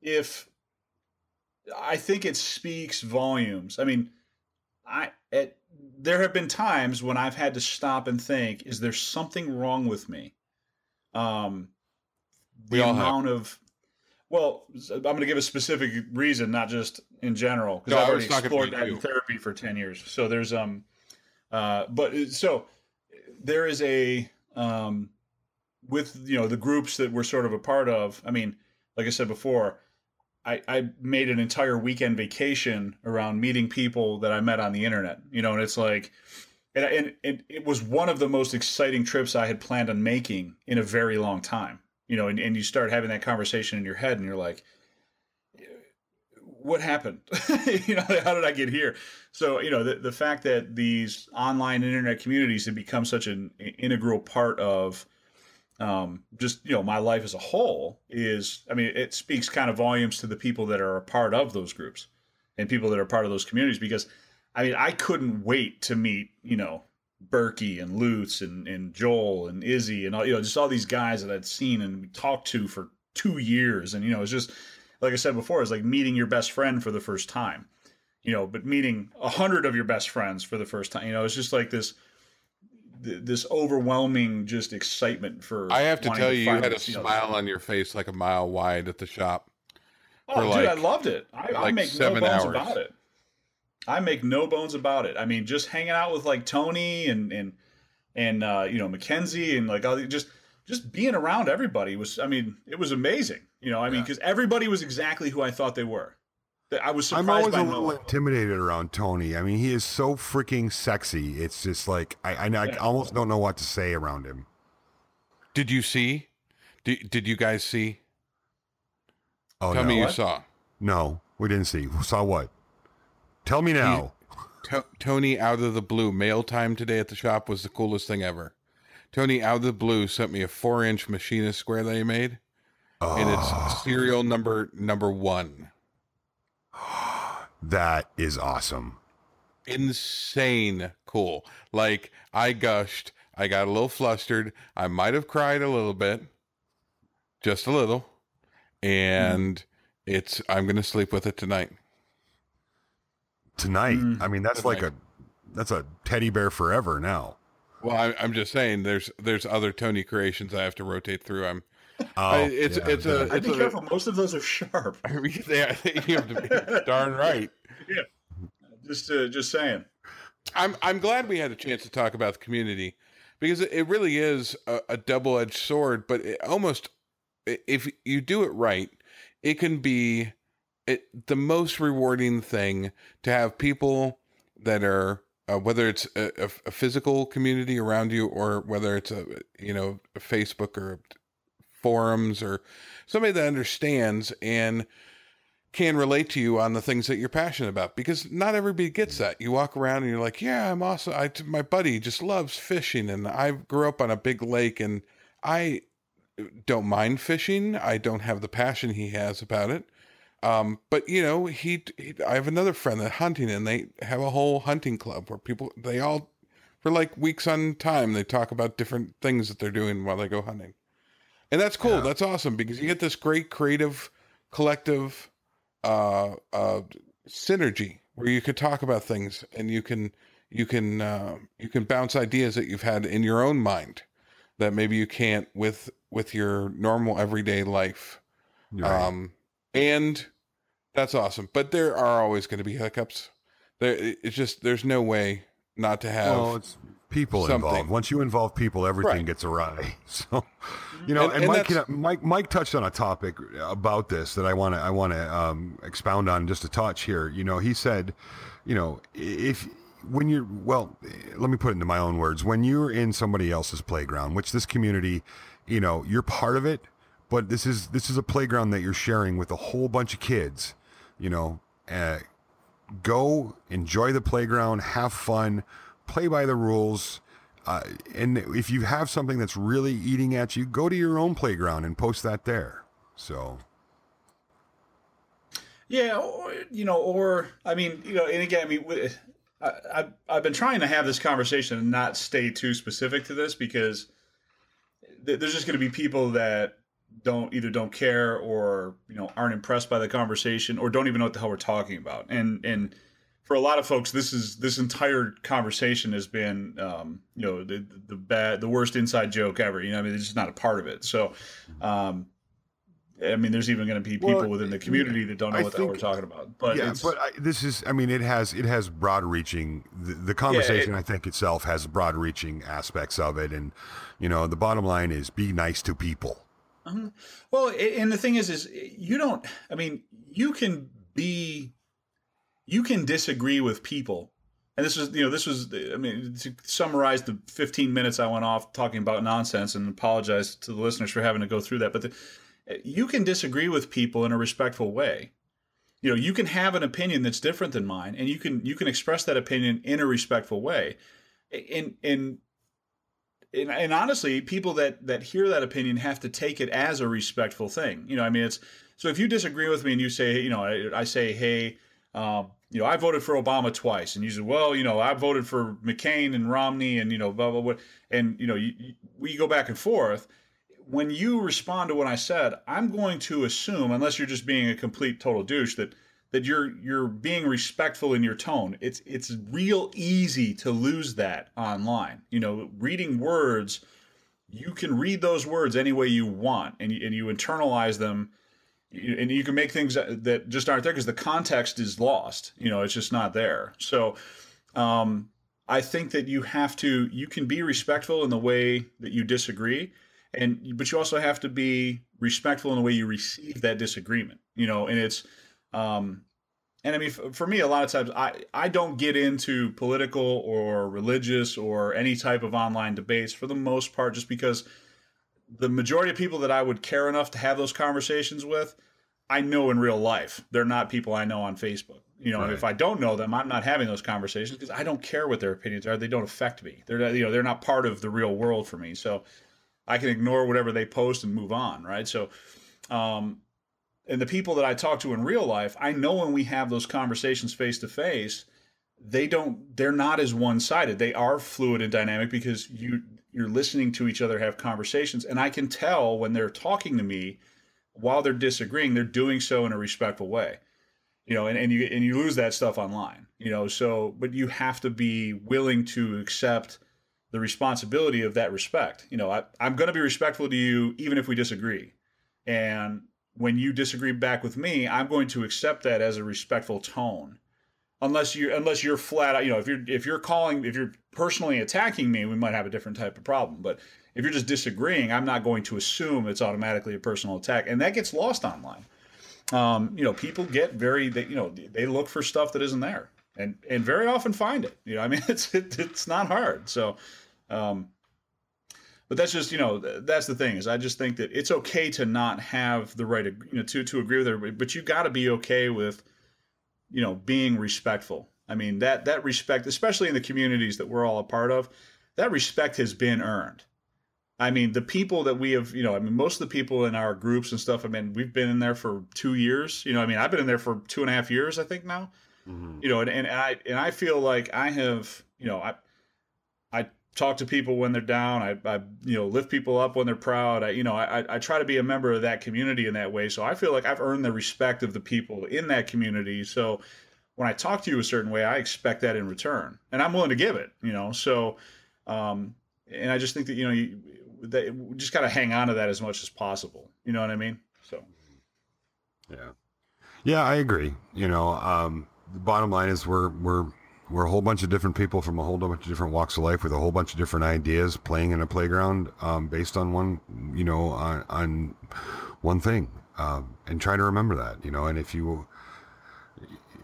if I think it speaks volumes. I mean, I at, there have been times when I've had to stop and think: Is there something wrong with me? Um, the We all have. of well, I'm going to give a specific reason, not just in general, because No, I've already explored that in therapy for ten years. So there's um, uh, but uh, so there is a um, with you know the groups that we're sort of a part of. I mean, like I said before, I, I made an entire weekend vacation around meeting people that I met on the internet. You know, and it's like, and, and, and it was one of the most exciting trips I had planned on making in a very long time. You know, and, and you start having that conversation in your head, and you're like, what happened? you know, how did I get here? So, you know, the, the fact that these online internet communities have become such an integral part of um, just, you know, my life as a whole is, I mean, it speaks kind of volumes to the people that are a part of those groups and people that are part of those communities because, I mean, I couldn't wait to meet, you know, Berkey and Lutz and, and Joel and Izzy and all, you know, just all these guys that I'd seen and talked to for two years. And, you know, it's just, like I said before, is like meeting your best friend for the first time. You know, but meeting a hundred of your best friends for the first time. You know, it's just like this this overwhelming just excitement for. I have to tell you, you had a smile know, on your face like a mile wide at the shop. Oh, dude, like, I loved it. I, like I make no bones hours. about it. I make no bones about it. I mean, just hanging out with like Tony and and and uh, you know Mackenzie and like all the, just just being around everybody was. I mean, it was amazing. You know, I mean, because everybody was exactly who I thought they were. I was surprised. I'm always a little Noah. intimidated around Tony. I mean, he is so freaking sexy. It's just like I, I, I almost don't know what to say around him. Did you see? Did, did you guys see? Oh, Tell no. me you what? saw. No, we didn't see. Saw what? Tell me now. He, Tony out of the blue. Mail time today at the shop was the coolest thing ever. Tony out of the blue sent me a four inch machinist square that he made oh. and it's ah. serial number number one. That is awesome. Insane cool. Like I gushed. I got a little flustered. I might have cried a little bit, just a little, and mm. it's. I'm gonna sleep with it tonight. Tonight. Mm. I mean, that's tonight. like a that's a teddy bear forever now. Well, I, I'm just saying, there's there's other Tony creations I have to rotate through. I'm Oh, it's yeah, it's a. It's be a, careful. Most of those are sharp. I mean, they, you have to be darn right. Yeah, just uh, just saying. I'm I'm glad we had a chance to talk about the community because it really is a, a double edged sword. But it almost, if you do it right, it can be it, the most rewarding thing to have people that are uh, whether it's a, a, physical community around you or whether it's a you know a Facebook or forums or somebody that understands and can relate to you on the things that you're passionate about because not everybody gets that. You walk around and you're like, "Yeah, I'm awesome. I my buddy just loves fishing and I grew up on a big lake and I don't mind fishing. I don't have the passion he has about it. Um, but you know, he, he I have another friend that hunting and they have a whole hunting club where people they all for like weeks on time they talk about different things that they're doing while they go hunting. And that's cool. Yeah. That's awesome because you get this great creative collective uh, uh, synergy where you could talk about things and you can you can uh, you can bounce ideas that you've had in your own mind that maybe you can't with with your normal everyday life. Right. Um, and that's awesome. But there are always going to be hiccups. There, it's just there's no way not to have. Well, it's people something. involved. Once you involve people, everything right. gets awry. So, you know, and, and, and Mike, Mike, Mike touched on a topic about this that I want to, I want to um, expound on just a touch here. You know, he said, you know, if when you're well, let me put it into my own words. When you're in somebody else's playground, which this community, you know, you're part of it, but this is this is a playground that you're sharing with a whole bunch of kids. You know, uh, go enjoy the playground, have fun play by the rules. Uh, and if you have something that's really eating at you, go to your own playground and post that there. So, yeah, or, you know, or I mean, you know, and again, I mean, I, I've, I've been trying to have this conversation and not stay too specific to this because there's just going to be people that don't either don't care or you know aren't impressed by the conversation or don't even know what the hell we're talking about and and for a lot of folks, this is this entire conversation has been, um, you know, the, the bad, the worst inside joke ever. You know, I mean, it's just not a part of it. So, um, I mean, there's even going to be people well, within the community that don't know I what think, we're talking about. But yeah, but I, this is, I mean, it has it has broad reaching. The, the conversation, yeah, it, I think itself has broad reaching aspects of it, and you know, the bottom line is be nice to people. Well, and the thing is, is you don't. I mean, you can be, you can disagree with people, and this was, you know, this was. I mean, to summarize the 15 minutes I went off talking about nonsense, and apologize to the listeners for having to go through that, but the, you can disagree with people in a respectful way. You know, you can have an opinion that's different than mine, and you can you can express that opinion in a respectful way. In in and, and, honestly, people that that hear that opinion have to take it as a respectful thing. You know, I mean, it's so if you disagree with me and you say, you know, I, I say, hey, um, you know, I voted for Obama twice, and you say, well, you know, I voted for McCain and Romney, and you know, blah blah blah, and you know, you, you, we go back and forth. When you respond to what I said, I'm going to assume, unless you're just being a complete total douche, that that you're you're being respectful in your tone. It's it's real easy to lose that online. You know, reading words, you can read those words any way you want, and you, and you internalize them, and you can make things that just aren't there because the context is lost. You know, it's just not there. So. Um, I think that you have to you can be respectful in the way that you disagree and but you also have to be respectful in the way you receive that disagreement you know and it's um, and I mean, for me, a lot of times I, I don't get into political or religious or any type of online debates for the most part, just because the majority of people that I would care enough to have those conversations with, I know in real life. They're not people I know on Facebook. You know, right. if I don't know them, I'm not having those conversations because I don't care what their opinions are. They don't affect me. They're not, you know they're not part of the real world for me. So I can ignore whatever they post and move on. Right. So um, and the people that I talk to in real life, I know when we have those conversations face to face, they don't they're not as one-sided. They are fluid and dynamic because you you're listening to each other have conversations and I can tell when they're talking to me while they're disagreeing, they're doing so in a respectful way. You know, and, and you and you lose that stuff online. You know, so but you have to be willing to accept the responsibility of that respect. You know, I, I'm going to be respectful to you even if we disagree. And when you disagree back with me, I'm going to accept that as a respectful tone. Unless you unless you're flat out, you know, if you're if you're calling if you're personally attacking me, we might have a different type of problem. But if you're just disagreeing, I'm not going to assume it's automatically a personal attack, and that gets lost online. Um, you know, people get very they, you know they look for stuff that isn't there, and and very often find it. You know, I mean, it's it, it's not hard. So, um, but that's just you know that's the thing is I just think that it's okay to not have the right you know to to agree with everybody, but you got to be okay with you know being respectful. I mean that that respect, especially in the communities that we're all a part of, that respect has been earned. I mean, the people that we have, you know, I mean, most of the people in our groups and stuff, I mean, we've been in there for two years. You know, I mean, I've been in there for two and a half years, I think now. Mm-hmm. You know, and, and I and I feel like I have, you know, I I talk to people when they're down. I, I, you know, lift people up when they're proud. I, you know, I, I try to be a member of that community in that way. So I feel like I've earned the respect of the people in that community. So when I talk to you a certain way, I expect that in return, and I'm willing to give it. You know, so, um, and I just think that you know, you that we just gotta hang on to that as much as possible. You know what I mean? So, yeah, yeah, I agree. You know, um, the bottom line is we're we're we're a whole bunch of different people from a whole bunch of different walks of life with a whole bunch of different ideas playing in a playground um, based on one, you know, on, on one thing. Um, and try to remember that, you know, and if you,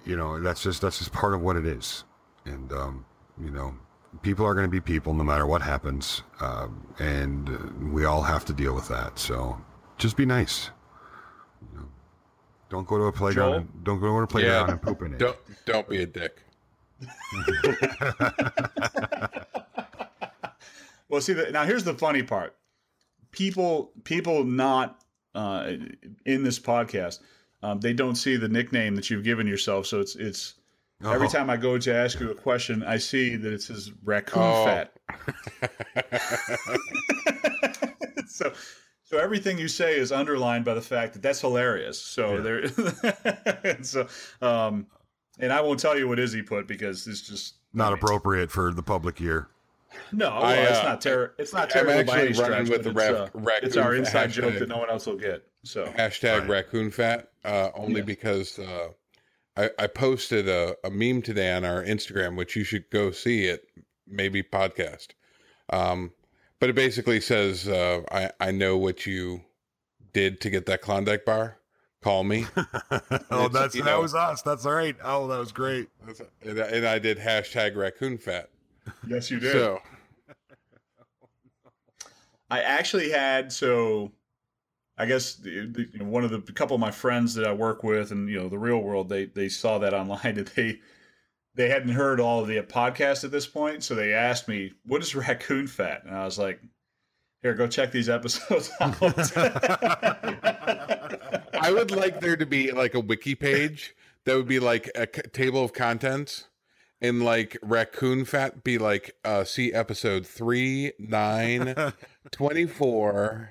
you know, that's just, that's just part of what it is. And, um, you know, people are going to be people no matter what happens. Uh, and we all have to deal with that. So just be nice. You know, don't go to a playground. And, don't go to a playground yeah, and poop in it. Don't, don't be a dick. well, see, the, now here's the funny part: people, people not uh, in this podcast, um, they don't see the nickname that you've given yourself. So it's it's oh. every time I go to ask you a question, I see that it says raccoon oh. fat. so so everything you say is underlined by the fact that that's hilarious. So yeah. there, so um, and I won't tell you what Izzy put because it's just not appropriate for the public ear. No, well, I, uh, it's not terror. It's not terrible I'm actually stretch, with the it's, uh, it's our inside hashtag, joke that no one else will get. So hashtag right. raccoon fat uh, only yeah. because uh, I, I, posted a, a, meme today on our Instagram, which you should go see it. Maybe podcast, um, but it basically says uh, I I know what you did to get that Klondike bar, call me. oh, It's, that's that know- was us. That's all right. Oh, that was great. and, I- and I did hashtag raccoon fat. Yes, you did. So I actually had so. I guess the, the, you know, one of the a couple of my friends that I work with, and you know, the real world, they they saw that online, and they they hadn't heard all of the podcast at this point, so they asked me, "What is raccoon fat?" And I was like, "Here, go check these episodes out." I would like there to be like a wiki page that would be like a c- table of contents. And like raccoon fat be like uh see episode 3 9 24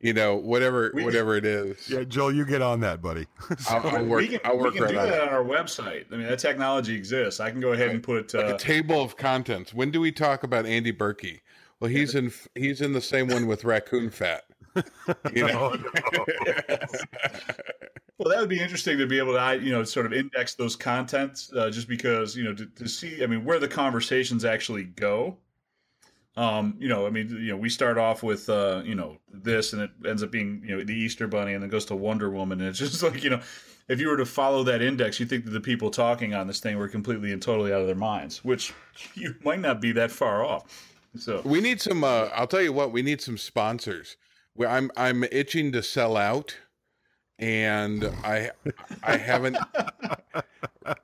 you know whatever We- whatever it is Yeah, Joel, you get on that, buddy. I'll, I'll work we can, I'll we work can right do on that on our website. I mean, that technology exists. I can go ahead and put. like Uh, a table of contents. When do we talk about Andy Berkey? Well, he's in he's in the same one with raccoon fat. You know, Well, that would be interesting to be able to, you know, sort of index those contents, uh, just because, you know, to, to see, I mean, where the conversations actually go. Um, you know, I mean, you know, we start off with, uh, you know, this, and it ends up being, you know, the Easter Bunny, and then goes to Wonder Woman, and it's just like, you know, if you were to follow that index, you think that the people talking on this thing were completely and totally out of their minds, which you might not be that far off. So, we need some. Uh, I'll tell you what, we need some sponsors. Where I'm I'm itching to sell out, and I I haven't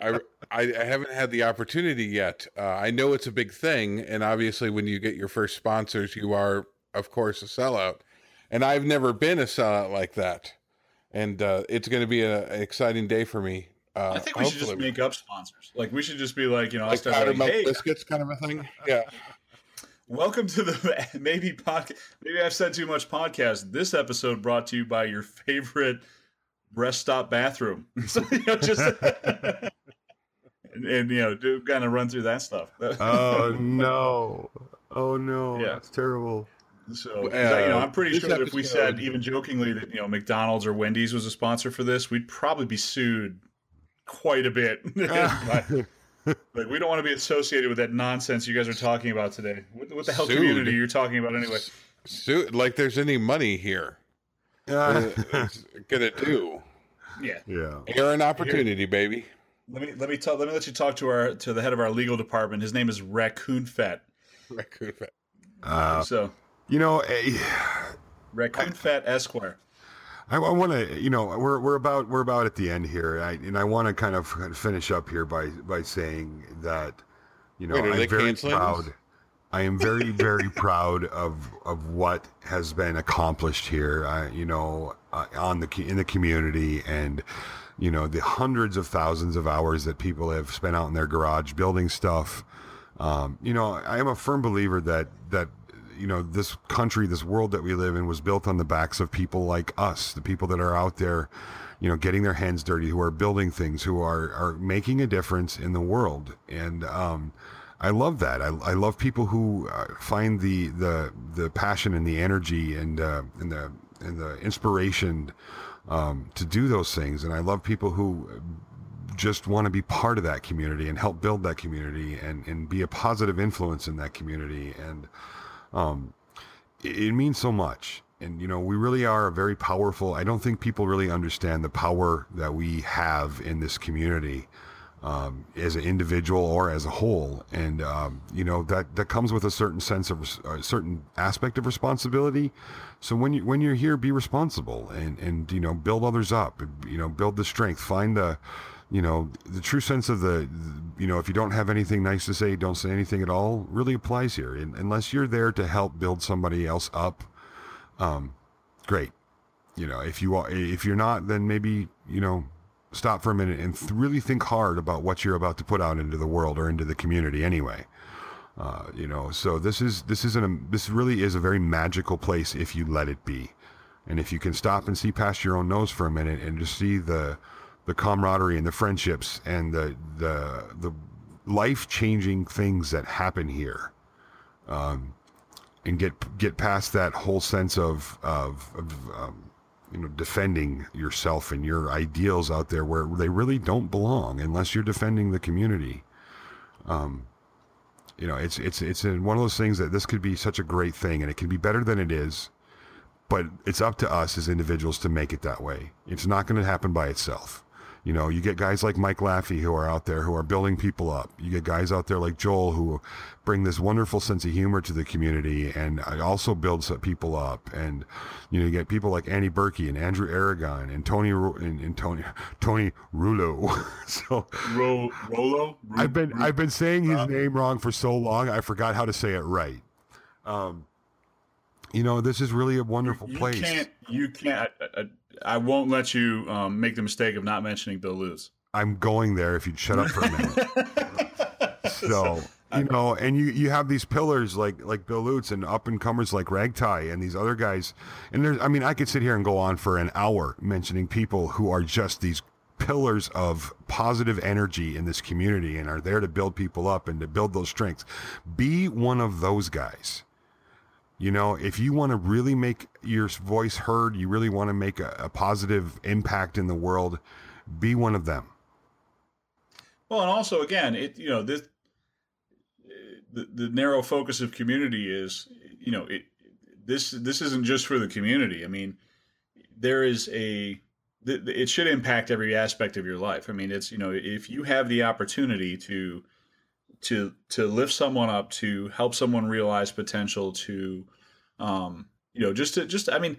I, I haven't had the opportunity yet. Uh, I know it's a big thing, and obviously, when you get your first sponsors, you are, of course, a sellout. And I've never been a sellout like that, and uh, it's going to be a, an exciting day for me. Uh, I think we should just make up sponsors. Like, we should just be like, you know, I like powder like, milk hey, biscuits, kind of a thing. Yeah. Welcome to the maybe podcast. Maybe I've said too much podcast. This episode brought to you by your favorite rest stop bathroom. so, you know, just and, and, you know, do kind of run through that stuff. oh no! Oh no! Yeah. That's terrible. So you know, I'm uh, pretty sure that if we said even jokingly that you know McDonald's or Wendy's was a sponsor for this, we'd probably be sued quite a bit. Ah. Like we don't want to be associated with that nonsense you guys are talking about today. What, what the hell Sued. community you're talking about anyway? So, like there's any money here. Yeah. It's gonna do. Yeah. yeah. Air and opportunity, baby. Let me let me tell let me let you talk to our to the head of our legal department. His name is Raccoon Fat. Raccoon fat. Uh, So you know, eh, Raccoon Fat Esquire. I, I want to, you know, we're we're about we're about at the end here, I, and I want to kind of finish up here by by saying that, you know, Wait, I'm very proud. I am very very proud of of what has been accomplished here. I, you know, uh, on the in the community and. You know the hundreds of thousands of hours that people have spent out in their garage building stuff. Um, you know, I am a firm believer that that you know this country, this world that we live in, was built on the backs of people like us, the people that are out there, you know, getting their hands dirty, who are building things, who are are making a difference in the world, and um, I love that. I, I love people who uh, find the the the passion and the energy and uh, and the and the inspiration um, to do those things, and I love people who just want to be part of that community and help build that community and, and be a positive influence in that community. And um, it, it means so much. And, you know, we really are a very powerful, I don't think people really understand the power that we have in this community um, as an individual or as a whole. And, um, you know, that, that comes with a certain sense of a certain aspect of responsibility. So when you, when you're here, be responsible and, and, you know, build others up, you know, build the strength, find the, you know, the true sense of the, you know, if you don't have anything nice to say, don't say anything at all really applies here. And, unless you're there to help build somebody else up, um, great. You know, if you are, if you're not, then maybe, you know, stop for a minute and th- really think hard about what you're about to put out into the world or into the community anyway. Uh, you know, so this is, this isn't a, this really is a very magical place if you let it be. And if you can stop and see past your own nose for a minute and just see the, the camaraderie and the friendships and the, the, the life changing things that happen here. Um, and get get past that whole sense of of, of um, you know defending yourself and your ideals out there where they really don't belong unless you're defending the community. Um, you know, it's it's it's one of those things that this could be such a great thing, and it can be better than it is. but it's up to us as individuals to make it that way. It's not going to happen by itself. You know, you get guys like Mike Laffey who are out there who are building people up. You get guys out there like Joel who bring this wonderful sense of humor to the community and also builds people up. And you know, you get people like Annie Berkey and Andrew Aragon and Tony and, and Tony Tony Rulo. so Ro, Rolo. I've been I've been saying his name wrong for so long I forgot how to say it right. Um, you know, this is really a wonderful you place. Can't, you can't. I, I, I won't let you um, make the mistake of not mentioning Bill Lutz. I'm going there if you'd shut up for a minute. so you know, and you you have these pillars like like Bill Lutz and up and comers like Ragtie and these other guys. And there's, I mean, I could sit here and go on for an hour mentioning people who are just these pillars of positive energy in this community and are there to build people up and to build those strengths. Be one of those guys. You know, if you want to really make your voice heard, you really want to make a, a, positive impact in the world, be one of them. Well, and also again, it you know this the, the narrow focus of community is you know it this this isn't just for the community. I mean, there is a it should impact every aspect of your life. I mean, it's you know if you have the opportunity to to to lift someone up, to help someone realize potential, to um, you know, just to just I mean,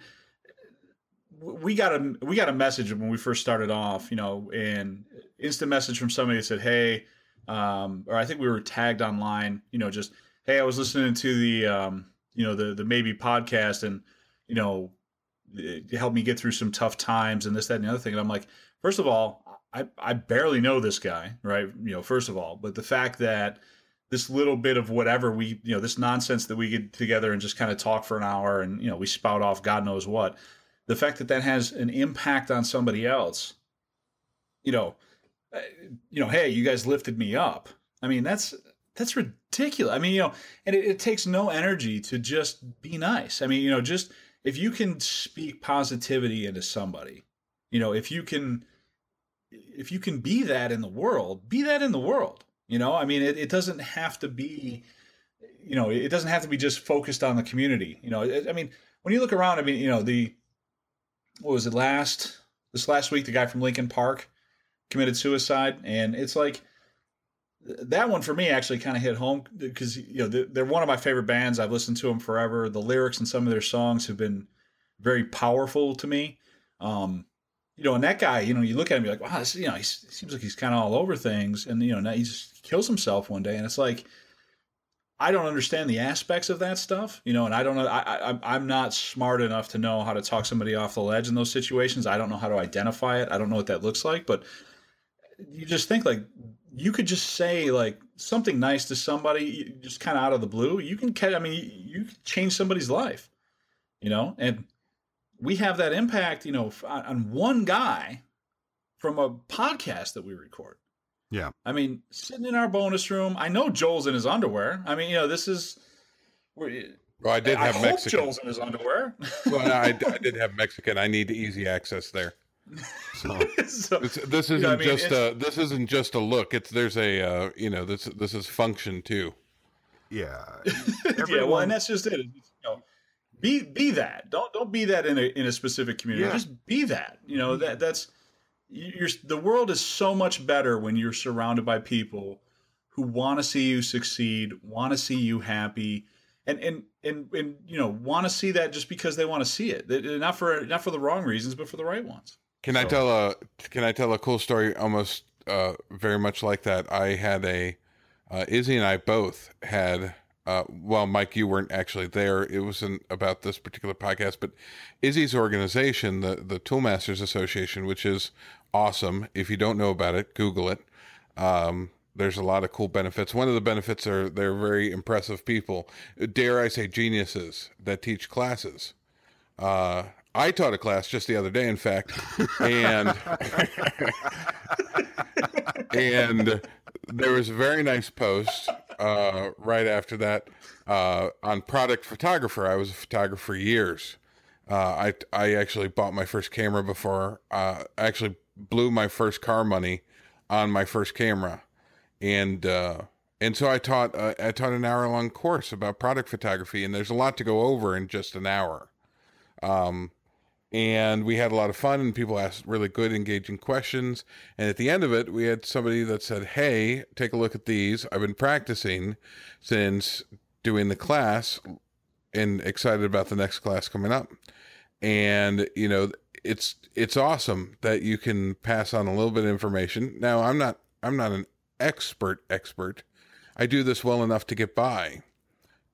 we got a we got a message when we first started off, you know, and instant message from somebody that said, "Hey," um, or I think we were tagged online, you know, just "Hey, I was listening to the um, you know the the maybe podcast and you know it helped me get through some tough times and this that and the other thing." And I'm like, first of all, I, I barely know this guy, right? You know, first of all, but the fact that this little bit of whatever we, you know, this nonsense that we get together and just kind of talk for an hour and, you know, we spout off God knows what, the fact that that has an impact on somebody else, you know, uh, you know, hey, you guys lifted me up. I mean, that's, that's ridiculous. I mean, you know, and it, it takes no energy to just be nice. I mean, you know, just if you can speak positivity into somebody, you know, if you can, if you can be that in the world, be that in the world. You know, I mean, it, it doesn't have to be, you know, it doesn't have to be just focused on the community. You know, I mean, when you look around, I mean, you know, the, what was it last, this last week, the guy from Linkin Park committed suicide. And it's like, that one for me actually kind of hit home because, you know, they're one of my favorite bands. I've listened to them forever. The lyrics and some of their songs have been very powerful to me. Um, you know, and that guy, you know, you look at him, you're like, wow, this, you know, he seems like he's kind of all over things, and you know, now he just kills himself one day, and it's like, I don't understand the aspects of that stuff, you know, and I don't know, I, I I'm not smart enough to know how to talk somebody off the ledge in those situations. I don't know how to identify it. I don't know what that looks like, but you just think like you could just say like something nice to somebody, just kind of out of the blue. You can, I mean, you, you change somebody's life, you know, and we have that impact, you know, on one guy from a podcast that we record. Yeah. I mean, sitting in our bonus room, I know Joel's in his underwear. I mean, you know, this is. Well, I did have I Mexican. Joel's in his underwear. well, I, I, did have Mexican. I need easy access there. So, so this, this, isn't you know, I mean, just a this isn't just a look. It's there's a uh, you know this this is function too. Yeah. Everyone, yeah. Well, and that's just it. It's, you know, be be that. Don't don't be that in a in a specific community. Yeah. Just be that. You know that that's you're the world is so much better when you're surrounded by people who want to see you succeed, want to see you happy, and and and and you know want to see that just because they want to see it, not for not for the wrong reasons, but for the right ones. Can so. I tell a Can I tell a cool story? Almost uh, very much like that. I had a uh, Izzy and I both had uh, well, Mike, you weren't actually there. It wasn't about this particular podcast, but Izzy's organization, the the Toolmasters Association, which is awesome. If you don't know about it, Google it. Um, there's a lot of cool benefits. One of the benefits are they're very impressive people. Dare I say, geniuses that teach classes. Uh, I taught a class just the other day, in fact, and and there was a very nice post uh, right after that uh, on product photographer. I was a photographer years. Uh, I I actually bought my first camera before. Uh, I actually blew my first car money on my first camera, and uh, and so I taught uh, I taught an hour long course about product photography, and there's a lot to go over in just an hour. Um, and we had a lot of fun and people asked really good engaging questions. And at the end of it we had somebody that said hey take a look at these. I've been practicing since doing the class and excited about the next class coming up. And you know it's it's awesome that you can pass on a little bit of information. Now i'm not i'm not an expert expert. I do this well enough to get by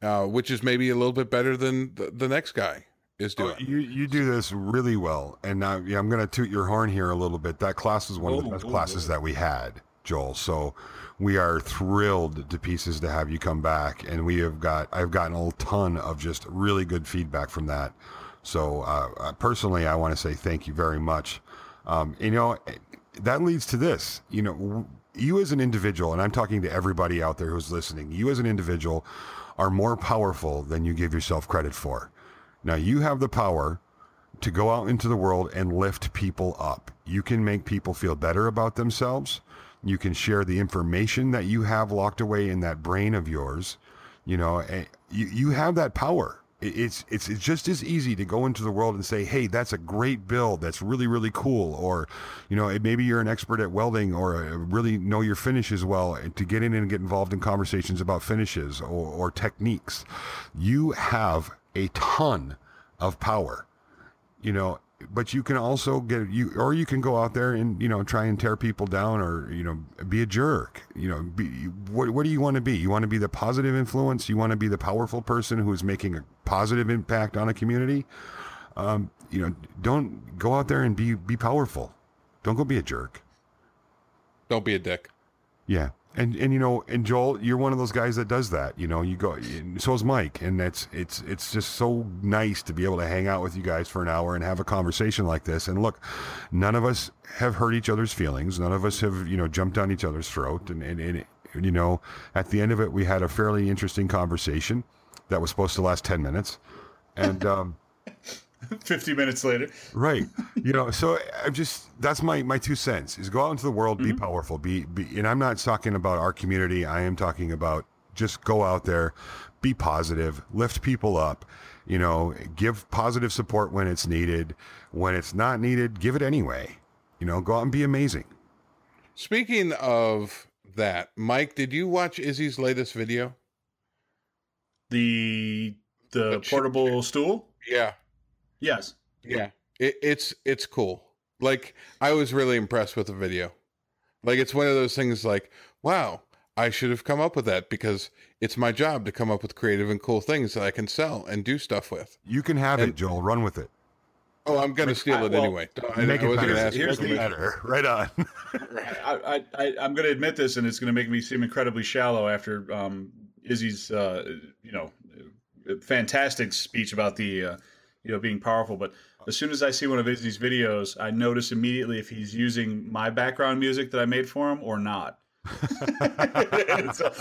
uh, which is maybe a little bit better than the, the next guy is Oh, doing you you do this really well, and now yeah, I'm going to toot your horn here a little bit. That class was one of the Oh, best oh, classes oh. that we had, Joel. So we are thrilled to pieces to have you come back, and we have got I've gotten a ton of just really good feedback from that. So uh, uh, personally, I want to say thank you very much. Um, you know, that leads to this. You know, you as an individual, and I'm talking to everybody out there who's listening. You as an individual are more powerful than you give yourself credit for. Now you have the power to go out into the world and lift people up. You can make people feel better about themselves. You can share the information that you have locked away in that brain of yours. You know, eh, you, you have that power. It- It's, it's it's just as easy to go into the world and say, "Hey, that's a great build. That's really really cool." Or, you know, maybe you're an expert at welding or uh, really know your finishes well. To get in and get involved in conversations about finishes or, or techniques, you have a ton of power you know but you can also get you or you can go out there and you know try and tear people down or you know be a jerk you know be what, what do you want to be? You want to be the positive influence? You want to be the powerful person who's making a positive impact on a community? Um, you know don't go out there and be be powerful. Don't go be a jerk. Don't be a dick. Yeah. And and you know, and Joel, you're one of those guys that does that. You know, you go. So is Mike, and that's it's it's just so nice to be able to hang out with you guys for an hour and have a conversation like this. And look, none of us have hurt each other's feelings. None of us have you know jumped down each other's throat. And and, and you know, at the end of it, we had a fairly interesting conversation that was supposed to last ten minutes, and. um 50 minutes later. Right. You know, so I'm just that's my my two cents is go out into the world, be mm-hmm. powerful, be be and I'm not talking about our community. I am talking about just go out there, be positive, lift people up, you know, give positive support when it's needed. When it's not needed, give it anyway. You know, go out and be amazing. Speaking of that, Mike, did you watch Izzy's latest video? The the But sh- portable stool? Yeah, Yes. yeah. It, it's it's cool. Like I was really impressed with the video. Like it's one of those things. Like wow, I should have come up with that because it's my job to come up with creative and cool things that I can sell and do stuff with. You can have And- it, Joel. Run with it. Oh, I'm gonna steal I- it well, anyway. I, Make I it wasn't better. gonna ask Here's you the- permission. better. Right on. I, I, I, I'm going to admit this, and it's going to make me seem incredibly shallow after um, Izzy's, uh, you know, fantastic speech about the, uh, you know, being powerful. But as soon as I see one of Izzy's videos, I notice immediately if he's using my background music that I made for him or not. and, so-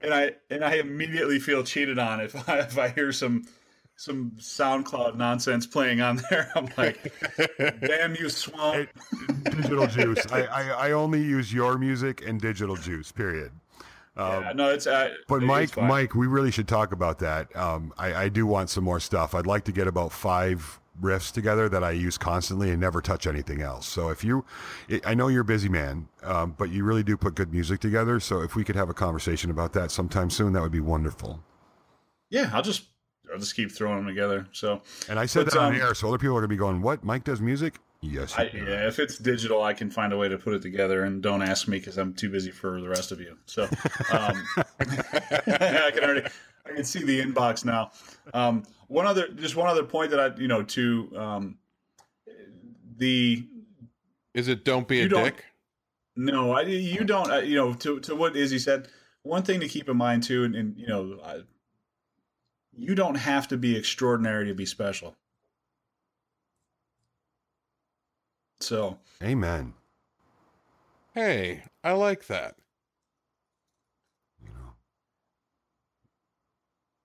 and I and I immediately feel cheated on if I, if I hear some some SoundCloud nonsense playing on there. I'm like, damn you, Swan. digital juice. I, I I only use your music and digital juice. Period. Um, Yeah, no, it's uh, But it's Mike. Mike, we really should talk about that. Um, I, I do want some more stuff. I'd like to get about five riffs together that I use constantly and never touch anything else. So if you, I know you're a busy man, um, but you really do put good music together. So if we could have a conversation about that sometime soon, that would be wonderful. Yeah, I'll just I'll just keep throwing them together. So And I said But, that on um, air, so other people are gonna be going, "What? Mike does music?" Yes, I, yeah, if it's digital, I can find a way to put it together. And don't ask me because I'm too busy for the rest of you. So um, I can already I can see the inbox now. Um, one other just one other point that I you know to um, the Is it don't be a dick? No, I, you don't. Uh, you know, to to what Izzy said. One thing to keep in mind too, and, and you know, I, you don't have to be extraordinary to be special. So Amen. Hey, I like that. You know,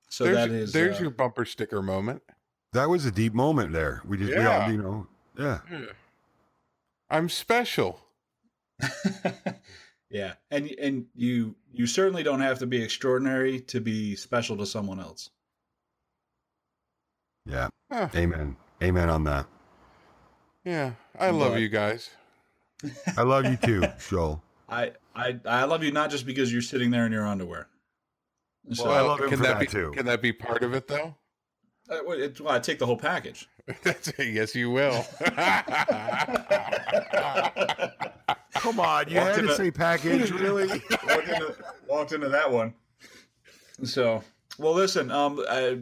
so there's that is there's uh, your bumper sticker moment. that was a deep moment there. We just, we Yeah. all, you know, yeah. I'm special. yeah, and and you you certainly don't have to be extraordinary to be special to someone else. Yeah. Huh. Amen. Amen on that. Yeah, I love But- you guys. I love you too, Joel. I, I I love you not just because you're sitting there in your underwear. So Well, I love him can for that that be, too. Can that be part of it though? uh, well, it, well, I take the whole package. yes, you will. Come on, you Walked had in to a- say package, really? walked, into, walked into that one. So, well, listen, um, I,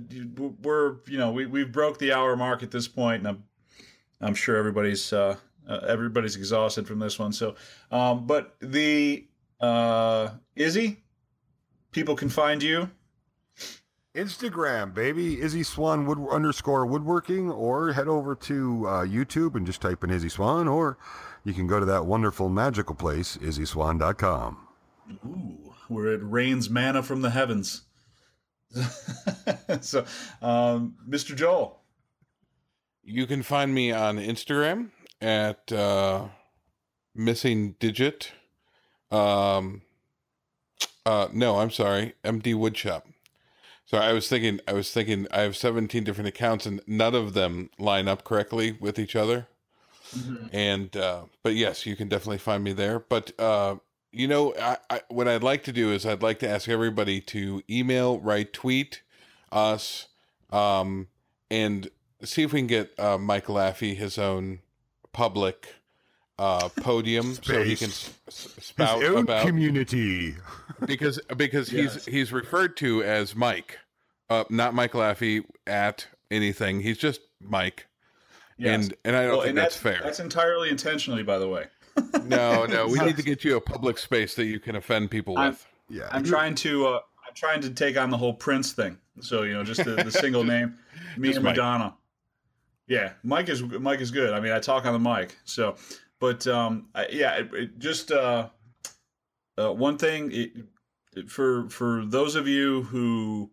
we're you know we we broke the hour mark at this point, and I'm I'm sure everybody's uh, uh, everybody's exhausted from this one. So, um, but the uh, Izzy, people can find you. Instagram, baby, Izzy Swan wood underscore woodworking, or head over to uh, YouTube and just type in Izzy Swan, or you can go to that wonderful magical place, IzzySwan.com. Ooh, where it rains manna from the heavens. so, um, Mr. Joel. You can find me on Instagram at uh, missing digit. Um, uh, no, I'm sorry, MD Woodshop. So I was thinking, I was thinking, I have 17 different accounts and none of them line up correctly with each other. And uh, but yes, you can definitely find me there. But uh, you know, I, I, what I'd like to do is I'd like to ask everybody to email, write, tweet us, um, and see if we can get uh, Mike Laffey his own public uh, podium so he can s- s- spout His own about community. because because Yes. he's he's referred to as Mike, uh, not Mike Laffey at anything. He's just Mike, and and I don't Well, think and that's, fair. That's entirely intentionally, by the way. no, no, we need to get you a public space that you can offend people I'm- with. Yeah. I'm trying to uh, I'm trying to take on the whole Prince thing. So you know, just the, the single name, me Just and Mike. Madonna. Yeah, Mike is Mike is good. I mean, I talk on the mic. So, but um, I, yeah, it, it just uh, uh, one thing it, it- for for those of you who,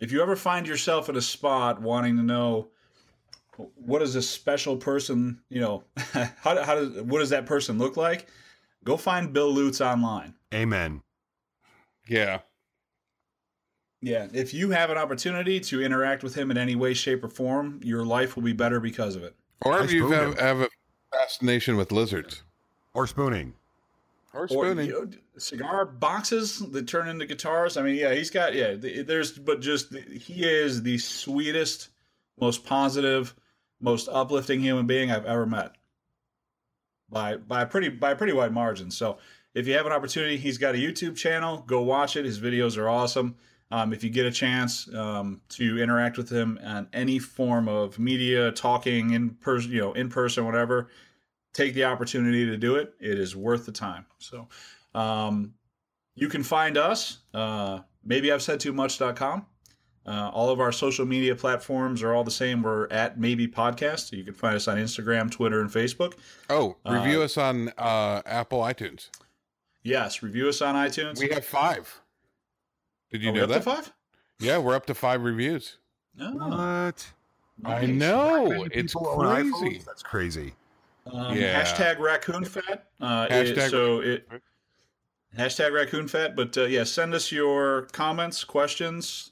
if you ever find yourself in a spot wanting to know. What is a special person? You know, how, how does what does that person look like? Go find Bill Lutz online. Amen. Yeah, Yeah, if you have an opportunity to interact with him in any way, shape, or form, your life will be better because of it. or I if you have, have a fascination with lizards Or spooning. or Or spooning. you know, cigar boxes that turn into guitars. I mean, yeah, he's got yeah. There's but just he is the sweetest, most positive, most uplifting human being I've ever met. By by a pretty by a pretty wide margin. So if you have an opportunity, he's got a YouTube channel. Go watch it. His videos are awesome. Um, if you get a chance um, to interact with him on any form of media, talking in person, you know, in person, whatever, take the opportunity to do it. It is worth the time. So, um, you can find us. Uh, maybe I've said too much.com. Uh, all of our social media platforms are all the same. We're at Maybe Podcast. You can find us on Instagram, Twitter, and Facebook. oh, review uh, us on uh, Apple iTunes. Yes, review us on iTunes. We have five. Did you Are we know up that? to five? Yeah, we're up to five reviews. Oh, What? I know it's people own iPhones? crazy. That's crazy. Um, Yeah. Hashtag raccoon fat. Uh, it- Hashtag so it hashtag raccoon fat. But uh, yeah, send us your comments, questions,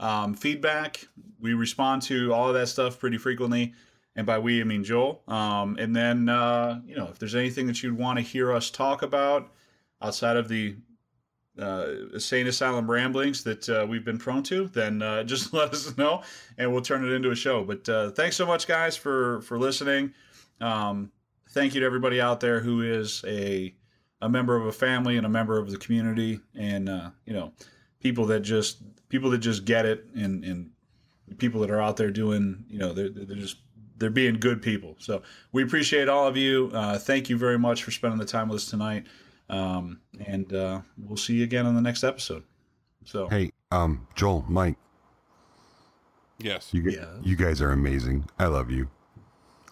um, feedback. We respond to all of that stuff pretty frequently. And by we, I mean Joel. Um, and then, uh, you know, if there's anything that you'd want to hear us talk about outside of the uh, insane asylum ramblings that uh, we've been prone to, then uh, just let us know, and we'll turn it into a show. But uh, thanks so much, guys, for for listening. Um, thank you to everybody out there who is a a member of a family and a member of the community, and uh, you know, people that just people that just get it, and and people that are out there doing, you know, they're they're just they're being good people. So we appreciate all of you. Uh, thank you very much for spending the time with us tonight. Um, and uh, we'll see you again on the next episode. So Hey, um, Joel, Mike, Yes. you, gu- Yeah. you guys are amazing. I love you.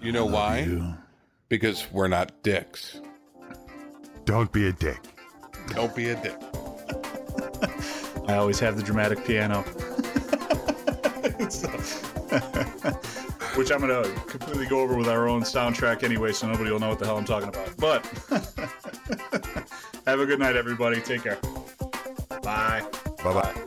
You know why? you. Because we're not dicks. Don't be a dick. Don't be a dick. I always have the dramatic piano. So- which I'm going to completely go over with our own soundtrack anyway, so nobody will know what the hell I'm talking about. But have a good night, everybody. Take care. Bye. Bye bye.